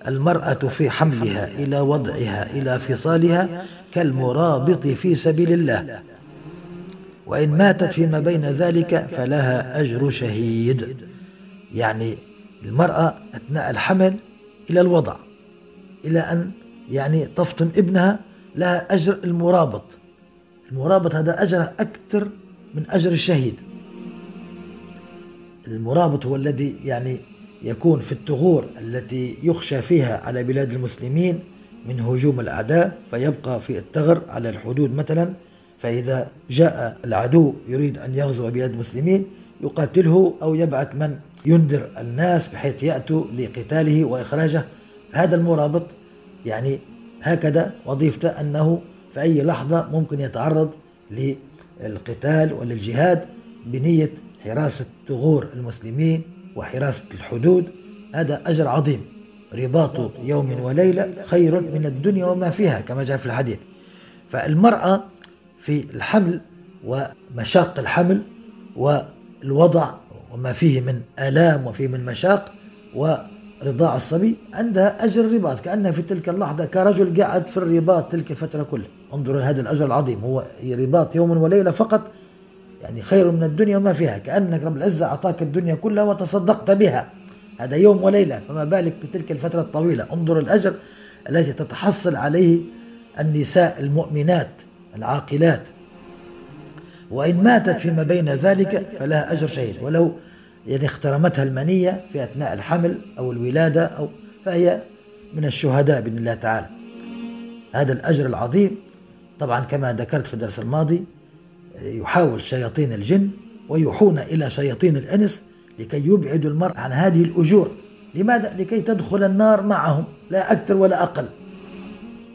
المرأة في حملها إلى وضعها إلى فصالها كالمرابط في سبيل الله. وإن ماتت فيما بين ذلك فلها أجر شهيد. يعني المرأة أثناء الحمل إلى الوضع إلى أن يعني تفطم ابنها لها أجر المرابط. المرابط هذا أجر أكثر من أجر الشهيد. المرابط هو الذي يعني يكون في الثغور التي يخشى فيها على بلاد المسلمين من هجوم الأعداء فيبقى في الثغر على الحدود مثلا فإذا جاء العدو يريد أن يغزو بلاد المسلمين يقاتله أو يبعث من ينذر الناس بحيث يأتوا لقتاله وإخراجه. هذا المرابط يعني هكذا وظيفته أنه في أي لحظة ممكن يتعرض للقتال وللجهاد بنية حراسة ثغور المسلمين وحراسة الحدود هذا أجر عظيم. رباط يوم وليلة خير من الدنيا وما فيها كما جاء في الحديث. فالمرأة في الحمل ومشاق الحمل والوضع وما فيه من آلام وفيه من مشاق ورضاع الصبي عندها أجر الرباط. كأنها في تلك اللحظة كرجل قاعد في الرباط تلك الفترة كلها. انظروا هذا الأجر العظيم. هو رباط يوم وليلة فقط يعني خير من الدنيا وما فيها كأنك رب العزة أعطاك الدنيا كلها وتصدقت بها. هذا يوم وليلة فما بالك بتلك الفترة الطويلة؟ انظر الأجر التي تتحصل عليه النساء المؤمنات العاقلات. وإن ماتت فيما بين ذلك فلها أجر شهيد. ولو يعني اخترمتها المنية في أثناء الحمل أو الولادة أو فهي من الشهداء بإذن الله تعالى. هذا الأجر العظيم. طبعا كما ذكرت في الدرس الماضي يحاول شياطين الجن ويوحون إلى شياطين الإنس لكي يبعدوا المرء عن هذه الأجور. لماذا؟ لكي تدخل النار معهم. لا أكثر ولا أقل.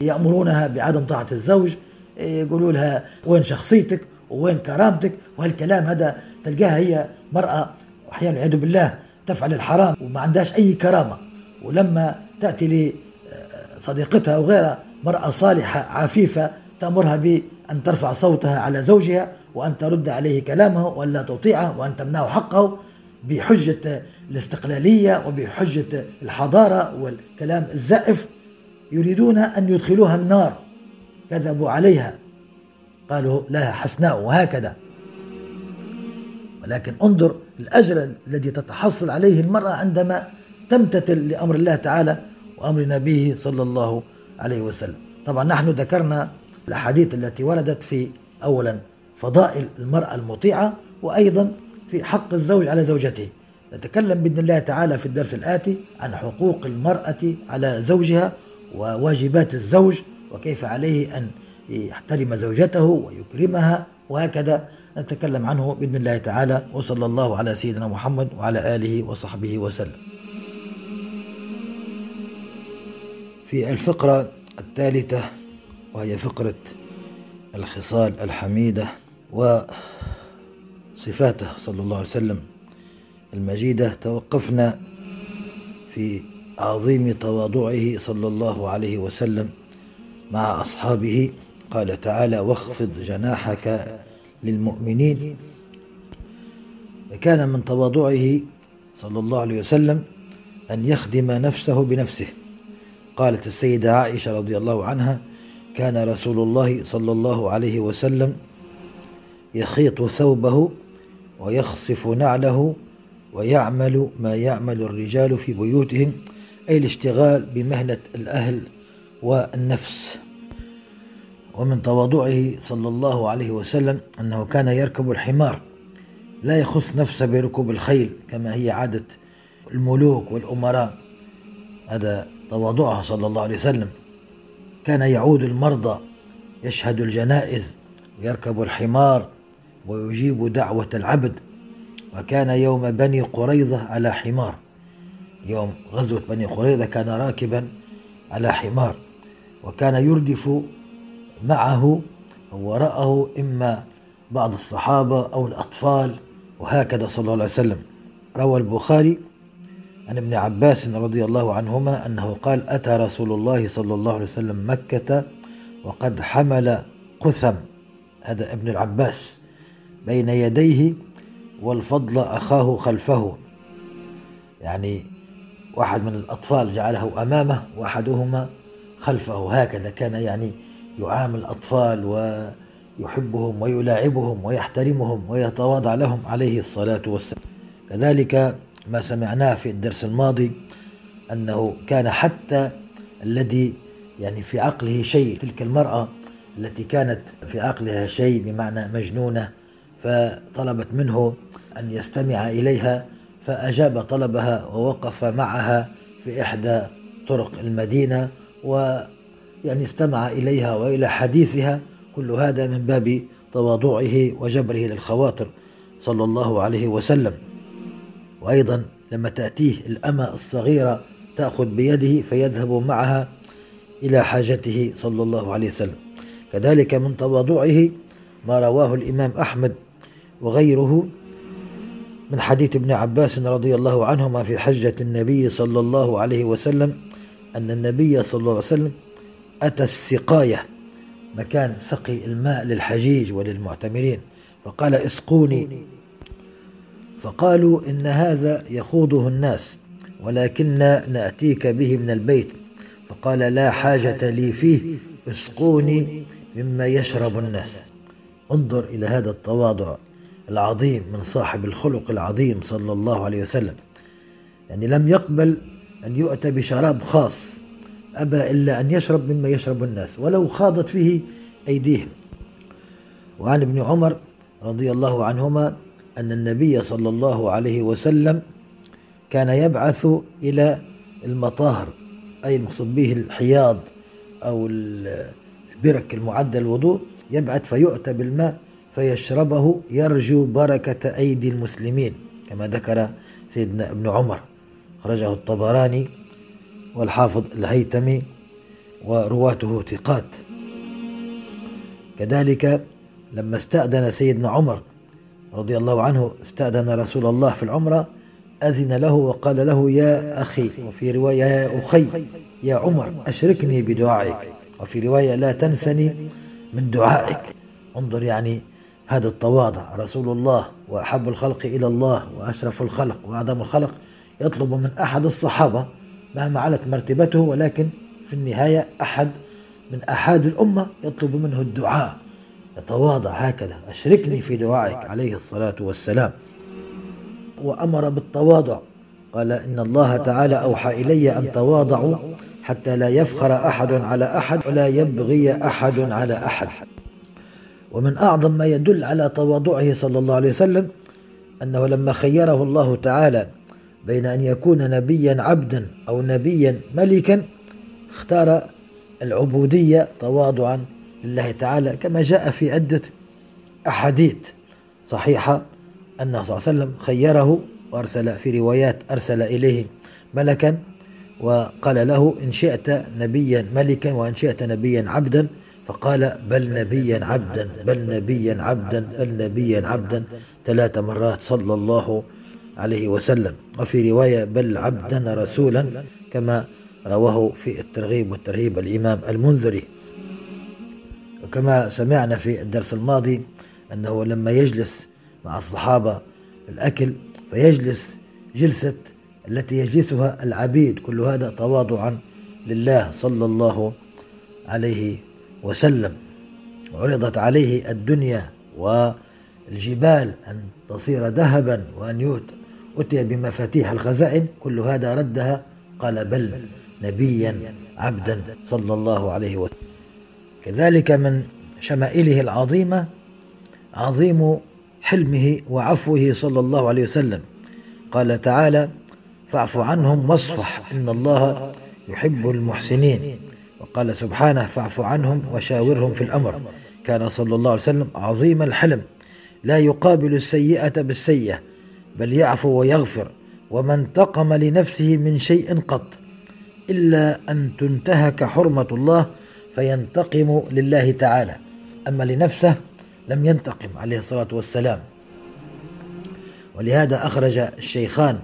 يأمرونها بعدم طاعة الزوج. يقولوا لها وين شخصيتك؟ ووين كرامتك؟ وهالكلام هذا تلقاها هي مرأة أحيانا والعياذ بالله تفعل الحرام وما عندهاش أي كرامة. ولما تأتي لصديقتها أو غيرها مرأة صالحة عفيفة تأمرها بأن ترفع صوتها على زوجها وأن ترد عليه كلامه وأن لا تطيعه وأن تمنعه حقه بحجة الاستقلالية وبحجة الحضارة والكلام الزائف يريدون أن يدخلوها النار. كذبوا عليها. قالوا لها حسناء وهكذا. ولكن انظر الأجر الذي تتحصل عليه المرأة عندما تمتثل لأمر الله تعالى وأمر نبيه صلى الله عليه وسلم. طبعا نحن ذكرنا الأحاديث التي وردت في أولا فضائل المرأة المطيعة وأيضا في حق الزوج على زوجته. نتكلم بإذن الله تعالى في الدرس الآتي عن حقوق المرأة على زوجها وواجبات الزوج وكيف عليه أن يحترم زوجته ويكرمها وهكذا. نتكلم عنه بإذن الله تعالى. وصلى الله على سيدنا محمد وعلى آله وصحبه وسلم. في الفقرة الثالثة وهي فقرة الخصال الحميدة وصفاته صلى الله عليه وسلم المجيدة. توقفنا في عظيم تواضعه صلى الله عليه وسلم مع أصحابه. قال تعالى واخفض جناحك للمؤمنين. فكان من تواضعه صلى الله عليه وسلم أن يخدم نفسه بنفسه. قالت السيدة عائشة رضي الله عنها كان رسول الله صلى الله عليه وسلم يخيط ثوبه ويخصف نعله ويعمل ما يعمل الرجال في بيوتهم أي الاشتغال بمهنة الأهل والنفس. ومن تواضعه صلى الله عليه وسلم أنه كان يركب الحمار لا يخص نفسه بركوب الخيل كما هي عادة الملوك والأمراء. هذا تواضعه صلى الله عليه وسلم. كان يعود المرضى يشهد الجنائز ويركب الحمار ويجيب دعوة العبد. وكان يوم بني قريظة على حمار. يوم غزوة بني قريظة كان راكبا على حمار. وكان يردف معه وراءه إما بعض الصحابة أو الأطفال وهكذا صلى الله عليه وسلم. روى البخاري عن ابن عباس رضي الله عنهما أنه قال أتى رسول الله صلى الله عليه وسلم مكة وقد حمل قثم هذا ابن العباس بين يديه والفضل أخاه خلفه. يعني واحد من الأطفال جعله أمامه وأحدهما خلفه. هكذا كان يعني يعامل الأطفال ويحبهم ويلاعبهم ويحترمهم ويتواضع لهم عليه الصلاة والسلام. كذلك ما سمعناه في الدرس الماضي أنه كان حتى الذي يعني في عقله شيء تلك المرأة التي كانت في عقلها شيء بمعنى مجنونة فطلبت منه أن يستمع إليها فأجاب طلبها ووقف معها في إحدى طرق المدينة ويعني استمع إليها وإلى حديثها كل هذا من باب تواضعه وجبره للخواطر صلى الله عليه وسلم. وأيضا لما تأتيه الأمة الصغيرة تأخذ بيده فيذهب معها إلى حاجته صلى الله عليه وسلم. كذلك من تواضعه ما رواه الإمام أحمد وغيره من حديث ابن عباس رضي الله عنهما في حجة النبي صلى الله عليه وسلم أن النبي صلى الله عليه وسلم أتى السقاية مكان سقي الماء للحجيج وللمعتمرين فقال اسقوني. فقالوا إن هذا يخوضه الناس ولكننا نأتيك به من البيت. فقال لا حاجة لي فيه اسقوني مما يشرب الناس. انظر إلى هذا التواضع العظيم من صاحب الخلق العظيم صلى الله عليه وسلم. يعني لم يقبل أن يؤتى بشراب خاص أبى إلا أن يشرب مما يشرب الناس ولو خاضت فيه أيديهم. وعن ابن عمر رضي الله عنهما أن النبي صلى الله عليه وسلم كان يبعث إلى المطاهر أي المقصود به الحياض أو البرك المعدة للوضوء يبعث فيؤتى بالماء فيشربه يرجو بركة أيدي المسلمين كما ذكر سيدنا ابن عمر. خرجه الطبراني والحافظ الهيتمي ورواته ثقات. كذلك لما استأذن سيدنا عمر رضي الله عنه استأذن رسول الله في العمرة أذن له وقال له يا أخي وفي رواية يا أخي يا عمر أشركني بدعائك وفي رواية لا تنسني من دعائك. انظر يعني هذا التواضع رسول الله وأحب الخلق إلى الله وأشرف الخلق وأعظم الخلق يطلب من أحد الصحابة مهما علت مرتبته ولكن في النهاية أحد من أحد الأمة يطلب منه الدعاء. يتواضع هكذا أشركني في دعائك عليه الصلاة والسلام. وأمر بالتواضع. قال إن الله تعالى أوحى إلي أن تواضعوا حتى لا يفخر أحد على أحد ولا يبغي أحد على أحد. ومن أعظم ما يدل على تواضعه صلى الله عليه وسلم أنه لما خيره الله تعالى بين أن يكون نبيا عبدا أو نبيا ملكا اختار العبودية تواضعا لله تعالى كما جاء في عدة أحاديث صحيحة أنه صلى الله عليه وسلم خيره وأرسل في روايات أرسل إليه ملكا وقال له إن شئت نبيا ملكا وإن شئت نبيا عبدا فقال بل نبيا عبدا بل نبيا عبدا بل نبيا عبدا ثلاث مرات صلى الله عليه وسلم. وفي رواية بل عبدا رسولا كما رواه في الترغيب والترهيب الإمام المنذري. وكما سمعنا في الدرس الماضي أنه لما يجلس مع الصحابة الأكل فيجلس جلسة التي يجلسها العبيد كل هذا تواضعا لله صلى الله عليه وسلم. عرضت عليه الدنيا والجبال أن تصير ذهبا وأن أتي بمفاتيح الخزائن كل هذا ردها قال بل نبيا عبدا صلى الله عليه وسلم. كذلك من شمائله العظيمة عظيم حلمه وعفوه صلى الله عليه وسلم. قال تعالى فاعف عنهم واصفح إن الله يحب المحسنين. وقال سبحانه فاعف عنهم وشاورهم في الأمر. كان صلى الله عليه وسلم عظيم الحلم. لا يقابل السيئة بالسيئة بل يعفو ويغفر وما انتقم لنفسه من شيء قط إلا أن تنتهك حرمة الله فينتقم لله تعالى. أما لنفسه لم ينتقم عليه الصلاة والسلام. ولهذا أخرج الشيخان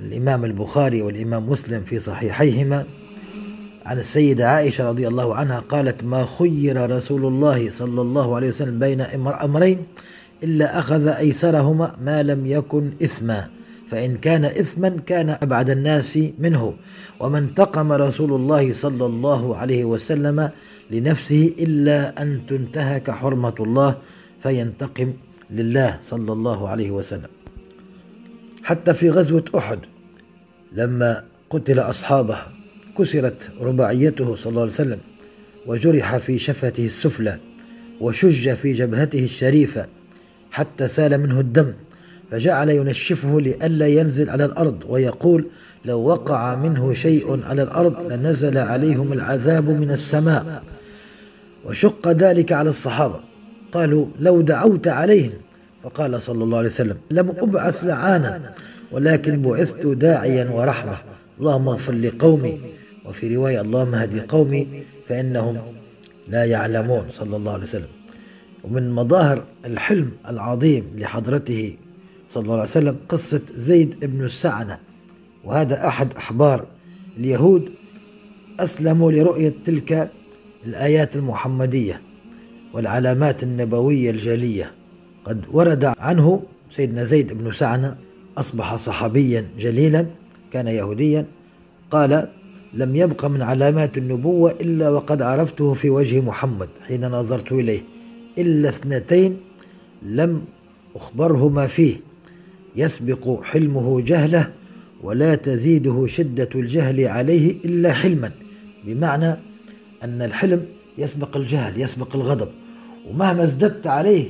الإمام البخاري والإمام مسلم في صحيحيهما عن السيدة عائشة رضي الله عنها قالت ما خير رسول الله صلى الله عليه وسلم بين أمرين إلا أخذ أيسرهما ما لم يكن إثما. فإن كان إثما كان أبعد الناس منه. وما انتقم رسول الله صلى الله عليه وسلم لنفسه إلا أن تنتهك حرمة الله فينتقم لله صلى الله عليه وسلم. حتى في غزوة أحد لما قتل أصحابه كسرت رباعيته صلى الله عليه وسلم وجرح في شفته السفلى وشج في جبهته الشريفة حتى سال منه الدم. فجعل ينشفه لئلا ينزل على الأرض ويقول لو وقع منه شيء على الأرض لنزل عليهم العذاب من السماء. وشق ذلك على الصحابة. قالوا لو دعوت عليهم. فقال صلى الله عليه وسلم لم أبعث لعانا ولكن بعثت داعيا ورحمة. اللهم اغفر لقومي. وفي رواية اللهم هدي قومي فإنهم لا يعلمون صلى الله عليه وسلم. ومن مظاهر الحلم العظيم لحضرته صلى الله عليه وسلم قصة زيد بن السعنة. وهذا أحد أحبار اليهود أسلموا لرؤية تلك الآيات المحمدية والعلامات النبوية الجلية. قد ورد عنه سيدنا زيد بن سعنة أصبح صحابيا جليلا كان يهوديا قال لم يبق من علامات النبوة إلا وقد عرفته في وجه محمد حين نظرت إليه إلا اثنتين لم أخبرهما فيه. يسبق حلمه جهله ولا تزيده شدة الجهل عليه إلا حلما. بمعنى أن الحلم يسبق الجهل يسبق الغضب. ومهما ازددت عليه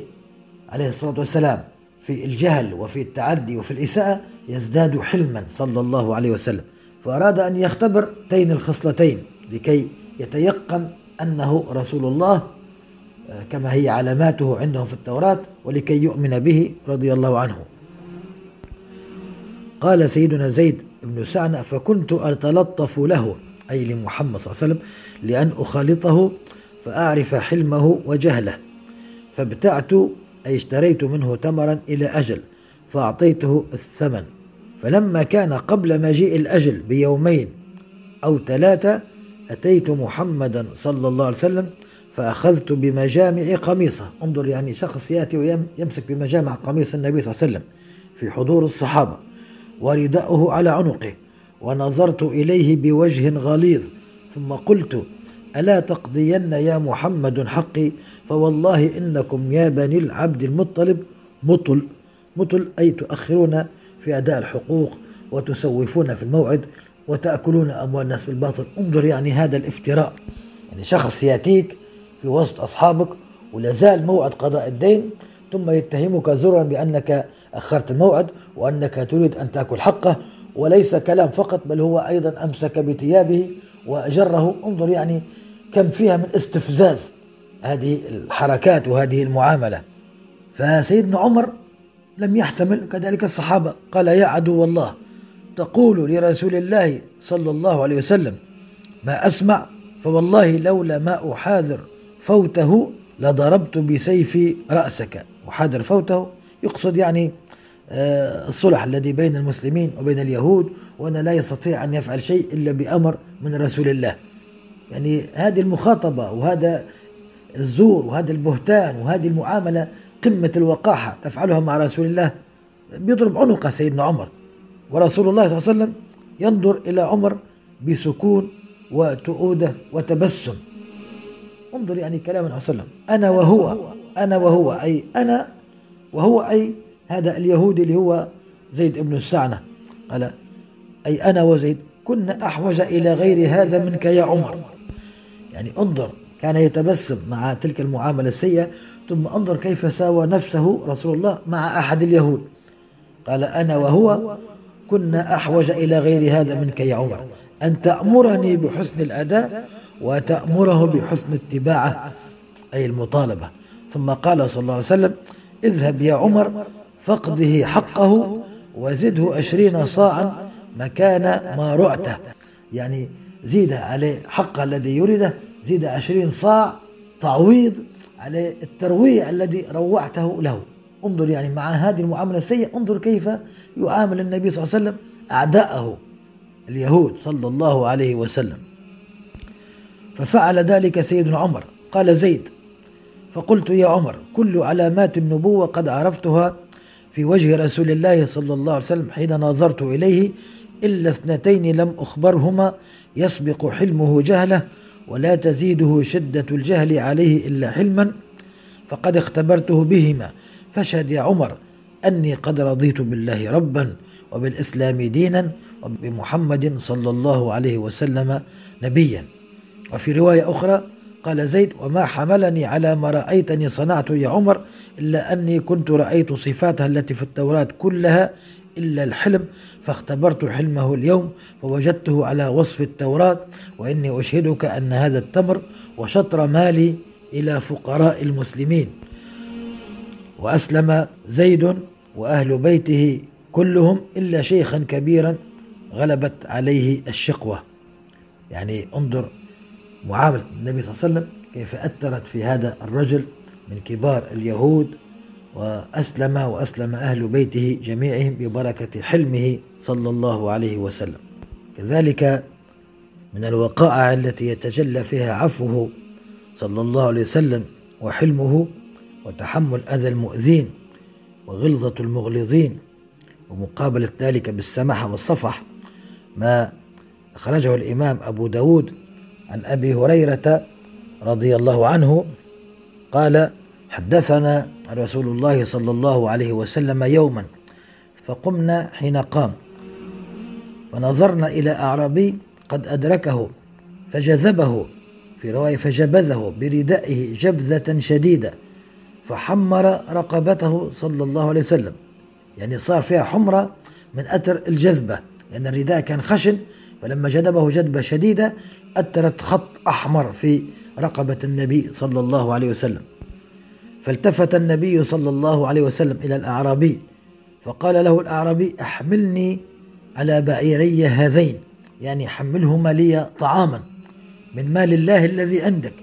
عليه الصلاة والسلام في الجهل وفي التعدي وفي الإساءة يزداد حلما صلى الله عليه وسلم. فأراد أن يختبر تين الخصلتين لكي يتيقن أنه رسول الله آه، كما هي علاماته عندهم في التوراة ولكي يؤمن به رضي الله عنه. قال سيدنا زيد بن سعنة فكنت أتلطف له أي لمحمد صلى الله عليه وسلم لأن أخالطه فأعرف حلمه وجهله فابتعت أي اشتريت منه تمرا إلى أجل فأعطيته الثمن فلما كان قبل مجيء الأجل بيومين أو ثلاثة أتيت محمدا صلى الله عليه وسلم فأخذت بمجامع قميصه. انظر يعني شخص يأتي ويمسك بمجامع قميص النبي صلى الله عليه وسلم في حضور الصحابة. ورداؤه على عنقه ونظرت إليه بوجه غليظ ثم قلت ألا تقضين يا محمد حقي؟ فوالله إنكم يا بني العبد المطلب مطل مطل أي تؤخرون في أداء الحقوق وتسوفون في الموعد وتأكلون أموال الناس بالباطل. انظر يعني هذا الافتراء. يعني شخص يأتيك في وسط أصحابك ولا زال موعد قضاء الدين ثم يتهمك زرا بأنك أخرت الموعد وأنك تريد أن تأكل حقه وليس كلام فقط بل هو أيضا أمسك بثيابه وجره انظر يعني كم فيها من استفزاز هذه الحركات وهذه المعاملة. فسيدنا عمر لم يحتمل كذلك الصحابة. قال يا عدو الله تقول لرسول الله صلى الله عليه وسلم ما أسمع فوالله لولا ما أحاذر فوته لضربت بسيف رأسك. أحاذر فوته يقصد يعني آه، الصلح الذي بين المسلمين وبين اليهود وأن لا يستطيع أن يفعل شيء إلا بأمر من رسول الله. يعني هذه المخاطبة وهذا الزور وهذا البهتان وهذه المعاملة قمة الوقاحة تفعلها مع رسول الله بيضرب عنق سيدنا عمر. ورسول الله صلى الله عليه وسلم ينظر إلى عمر بسكون وتؤودة وتبسم. انظر يعني كلام وسلم. أنا وهو أنا وهو أي أنا وهو أي هذا اليهودي اللي هو زيد بن السعنة. قال أي أنا وزيد كنا أحوج إلى غير هذا منك يا عمر. يعني انظر كان يتبسم مع تلك المعاملة السيئة ثم انظر كيف ساوى نفسه رسول الله مع أحد اليهود. قال أنا وهو كنا أحوج إلى غير هذا منك يا عمر. أن تأمرني بحسن الأداء وتأمره بحسن اتباعه أي المطالبة. ثم قال صلى الله عليه وسلم اذهب يا عمر فقده حقه وزده عشرين صاعا مكان ما رعته. يعني زيد عليه حقه الذي يريده زيد عشرين صاع تعويض على الترويع الذي روعته له. انظر يعني مع هذه المعاملة السيئة انظر كيف يعامل النبي صلى الله عليه وسلم أعداءه اليهود صلى الله عليه وسلم. ففعل ذلك سيدنا عمر. قال زيد فقلت يا عمر كل علامات النبوة قد عرفتها في وجه رسول الله صلى الله عليه وسلم حين نظرت إليه إلا اثنتين لم أخبرهما يسبق حلمه جهله ولا تزيده شدة الجهل عليه إلا حلما فقد اختبرته بهما. فاشهد يا عمر أني قد رضيت بالله ربا وبالإسلام دينا وبمحمد صلى الله عليه وسلم نبيا. وفي رواية أخرى قال زيد وما حملني على ما رأيتني صنعت يا عمر إلا أني كنت رأيت صفاتها التي في التوراة كلها إلا الحلم فاختبرت حلمه اليوم فوجدته على وصف التوراة وإني أشهدك أن هذا التمر وشطر مالي إلى فقراء المسلمين. وأسلم زيد وأهل بيته كلهم إلا شيخا كبيرا غلبت عليه الشقوة. يعني انظر معاملة النبي صلى الله عليه وسلم كيف أثرت في هذا الرجل من كبار اليهود وأسلم وأسلم أهل بيته جميعهم ببركة حلمه صلى الله عليه وسلم. كذلك من الوقائع التي يتجلى فيها عفوه صلى الله عليه وسلم وحلمه وتحمل أذى المؤذين وغلظة المغلظين ومقابلة ذلك بالسماحة والصفح ما أخرجه الإمام أبو داود عن أبي هريرة رضي الله عنه قال حدثنا رسول الله صلى الله عليه وسلم يوما فقمنا حين قام ونظرنا إلى أعرابي قد أدركه فجذبه في رواية فجبذه بردائه جبذة شديدة فحمر رقبته صلى الله عليه وسلم يعني صار فيها حمرة من أثر الجذبة لأن الرداء كان خشن فلما جذبه جذبة شديدة أثرت خط أحمر في رقبة النبي صلى الله عليه وسلم. فالتفت النبي صلى الله عليه وسلم إلى الأعرابي فقال له الأعرابي أحملني على بعيري هذين يعني حملهما لي طعاما من مال الله الذي عندك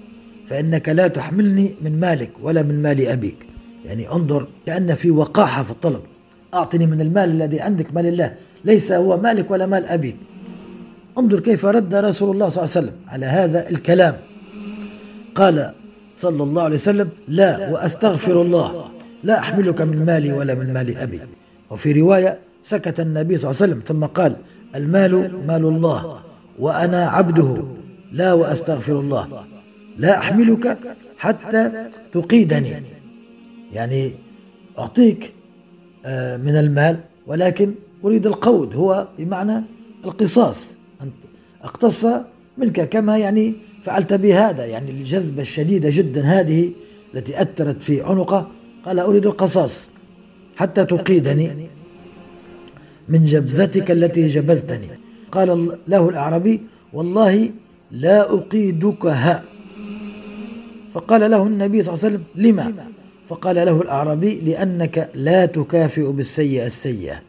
فإنك لا تحملني من مالك ولا من مال أبيك. يعني انظر كأن في وقاحة في الطلب. أعطني من المال الذي عندك مال الله ليس هو مالك ولا مال أبيك. انظر كيف رد رسول الله صلى الله عليه وسلم على هذا الكلام. قال صلى الله عليه وسلم لا وأستغفر الله. لا أحملك من مالي ولا من مال أبي. وفي رواية سكت النبي صلى الله عليه وسلم ثم قال المال مال الله وأنا عبده. لا وأستغفر الله. لا أحملك حتى تقيدني. يعني أعطيك آه، من المال ولكن أريد القود هو بمعنى القصاص. أن أقتص منك كما يعني فعلت بهذا يعني الجذبة الشديدة جدا هذه التي أثرت في عنقه قال أريد القصاص حتى تقيدني من جبذتك التي جبذتني. قال له الأعرابي والله لا أقيدكها فقال له النبي صلى الله عليه وسلم لما؟ فقال له الأعرابي لأنك لا تكافئ بالسيئة السيئة.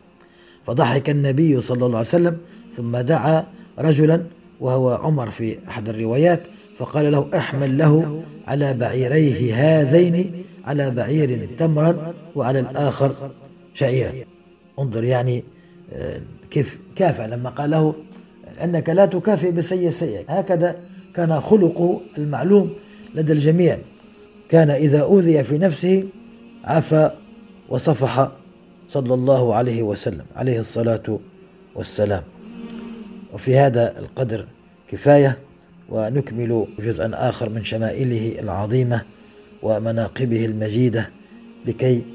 فضحك النبي صلى الله عليه وسلم ثم دعا رجلا وهو عمر في أحد الروايات فقال له أحمل له على بعيريه هذين على بعير تمرا وعلى الآخر شعيرا. انظر يعني آه، كيف كافع لما قال له أنك لا تكافئ بالسيء السيء هكذا كان خلقه المعلوم لدى الجميع. كان إذا أوذي في نفسه عفى وصفح صلى الله عليه وسلم عليه الصلاة والسلام. وفي هذا القدر كفاية ونكمل جزءا آخر من شمائله العظيمة ومناقبه المجيدة لكي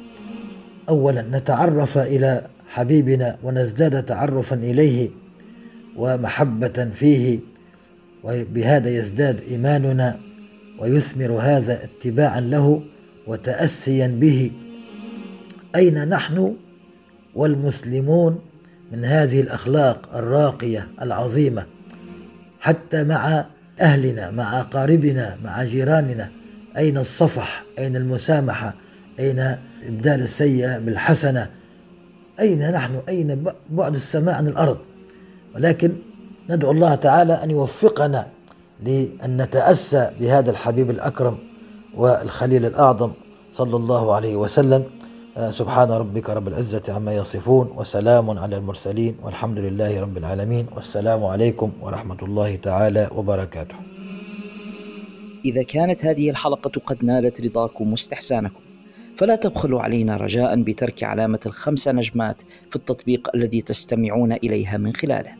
أولا نتعرف إلى حبيبنا ونزداد تعرفا إليه ومحبة فيه وبهذا يزداد إيماننا ويثمر هذا اتباعا له وتأسيا به. أين نحن والمسلمون؟ من هذه الأخلاق الراقية العظيمة حتى مع أهلنا مع أقاربنا مع جيراننا. أين الصفح؟ أين المسامحة؟ أين إبدال السيئة بالحسنة؟ أين نحن؟ أين بعد السماء عن الأرض؟ ولكن ندعو الله تعالى أن يوفقنا لأن نتأسى بهذا الحبيب الأكرم والخليل الأعظم صلى الله عليه وسلم. سبحان ربك رب العزة عما يصفون وسلام على المرسلين والحمد لله رب العالمين والسلام عليكم ورحمة الله تعالى وبركاته. إذا كانت هذه الحلقة قد نالت رضاكم واستحسانكم فلا تبخلوا علينا رجاء بترك علامة الخمس نجمات في التطبيق الذي تستمعون إليها من خلاله.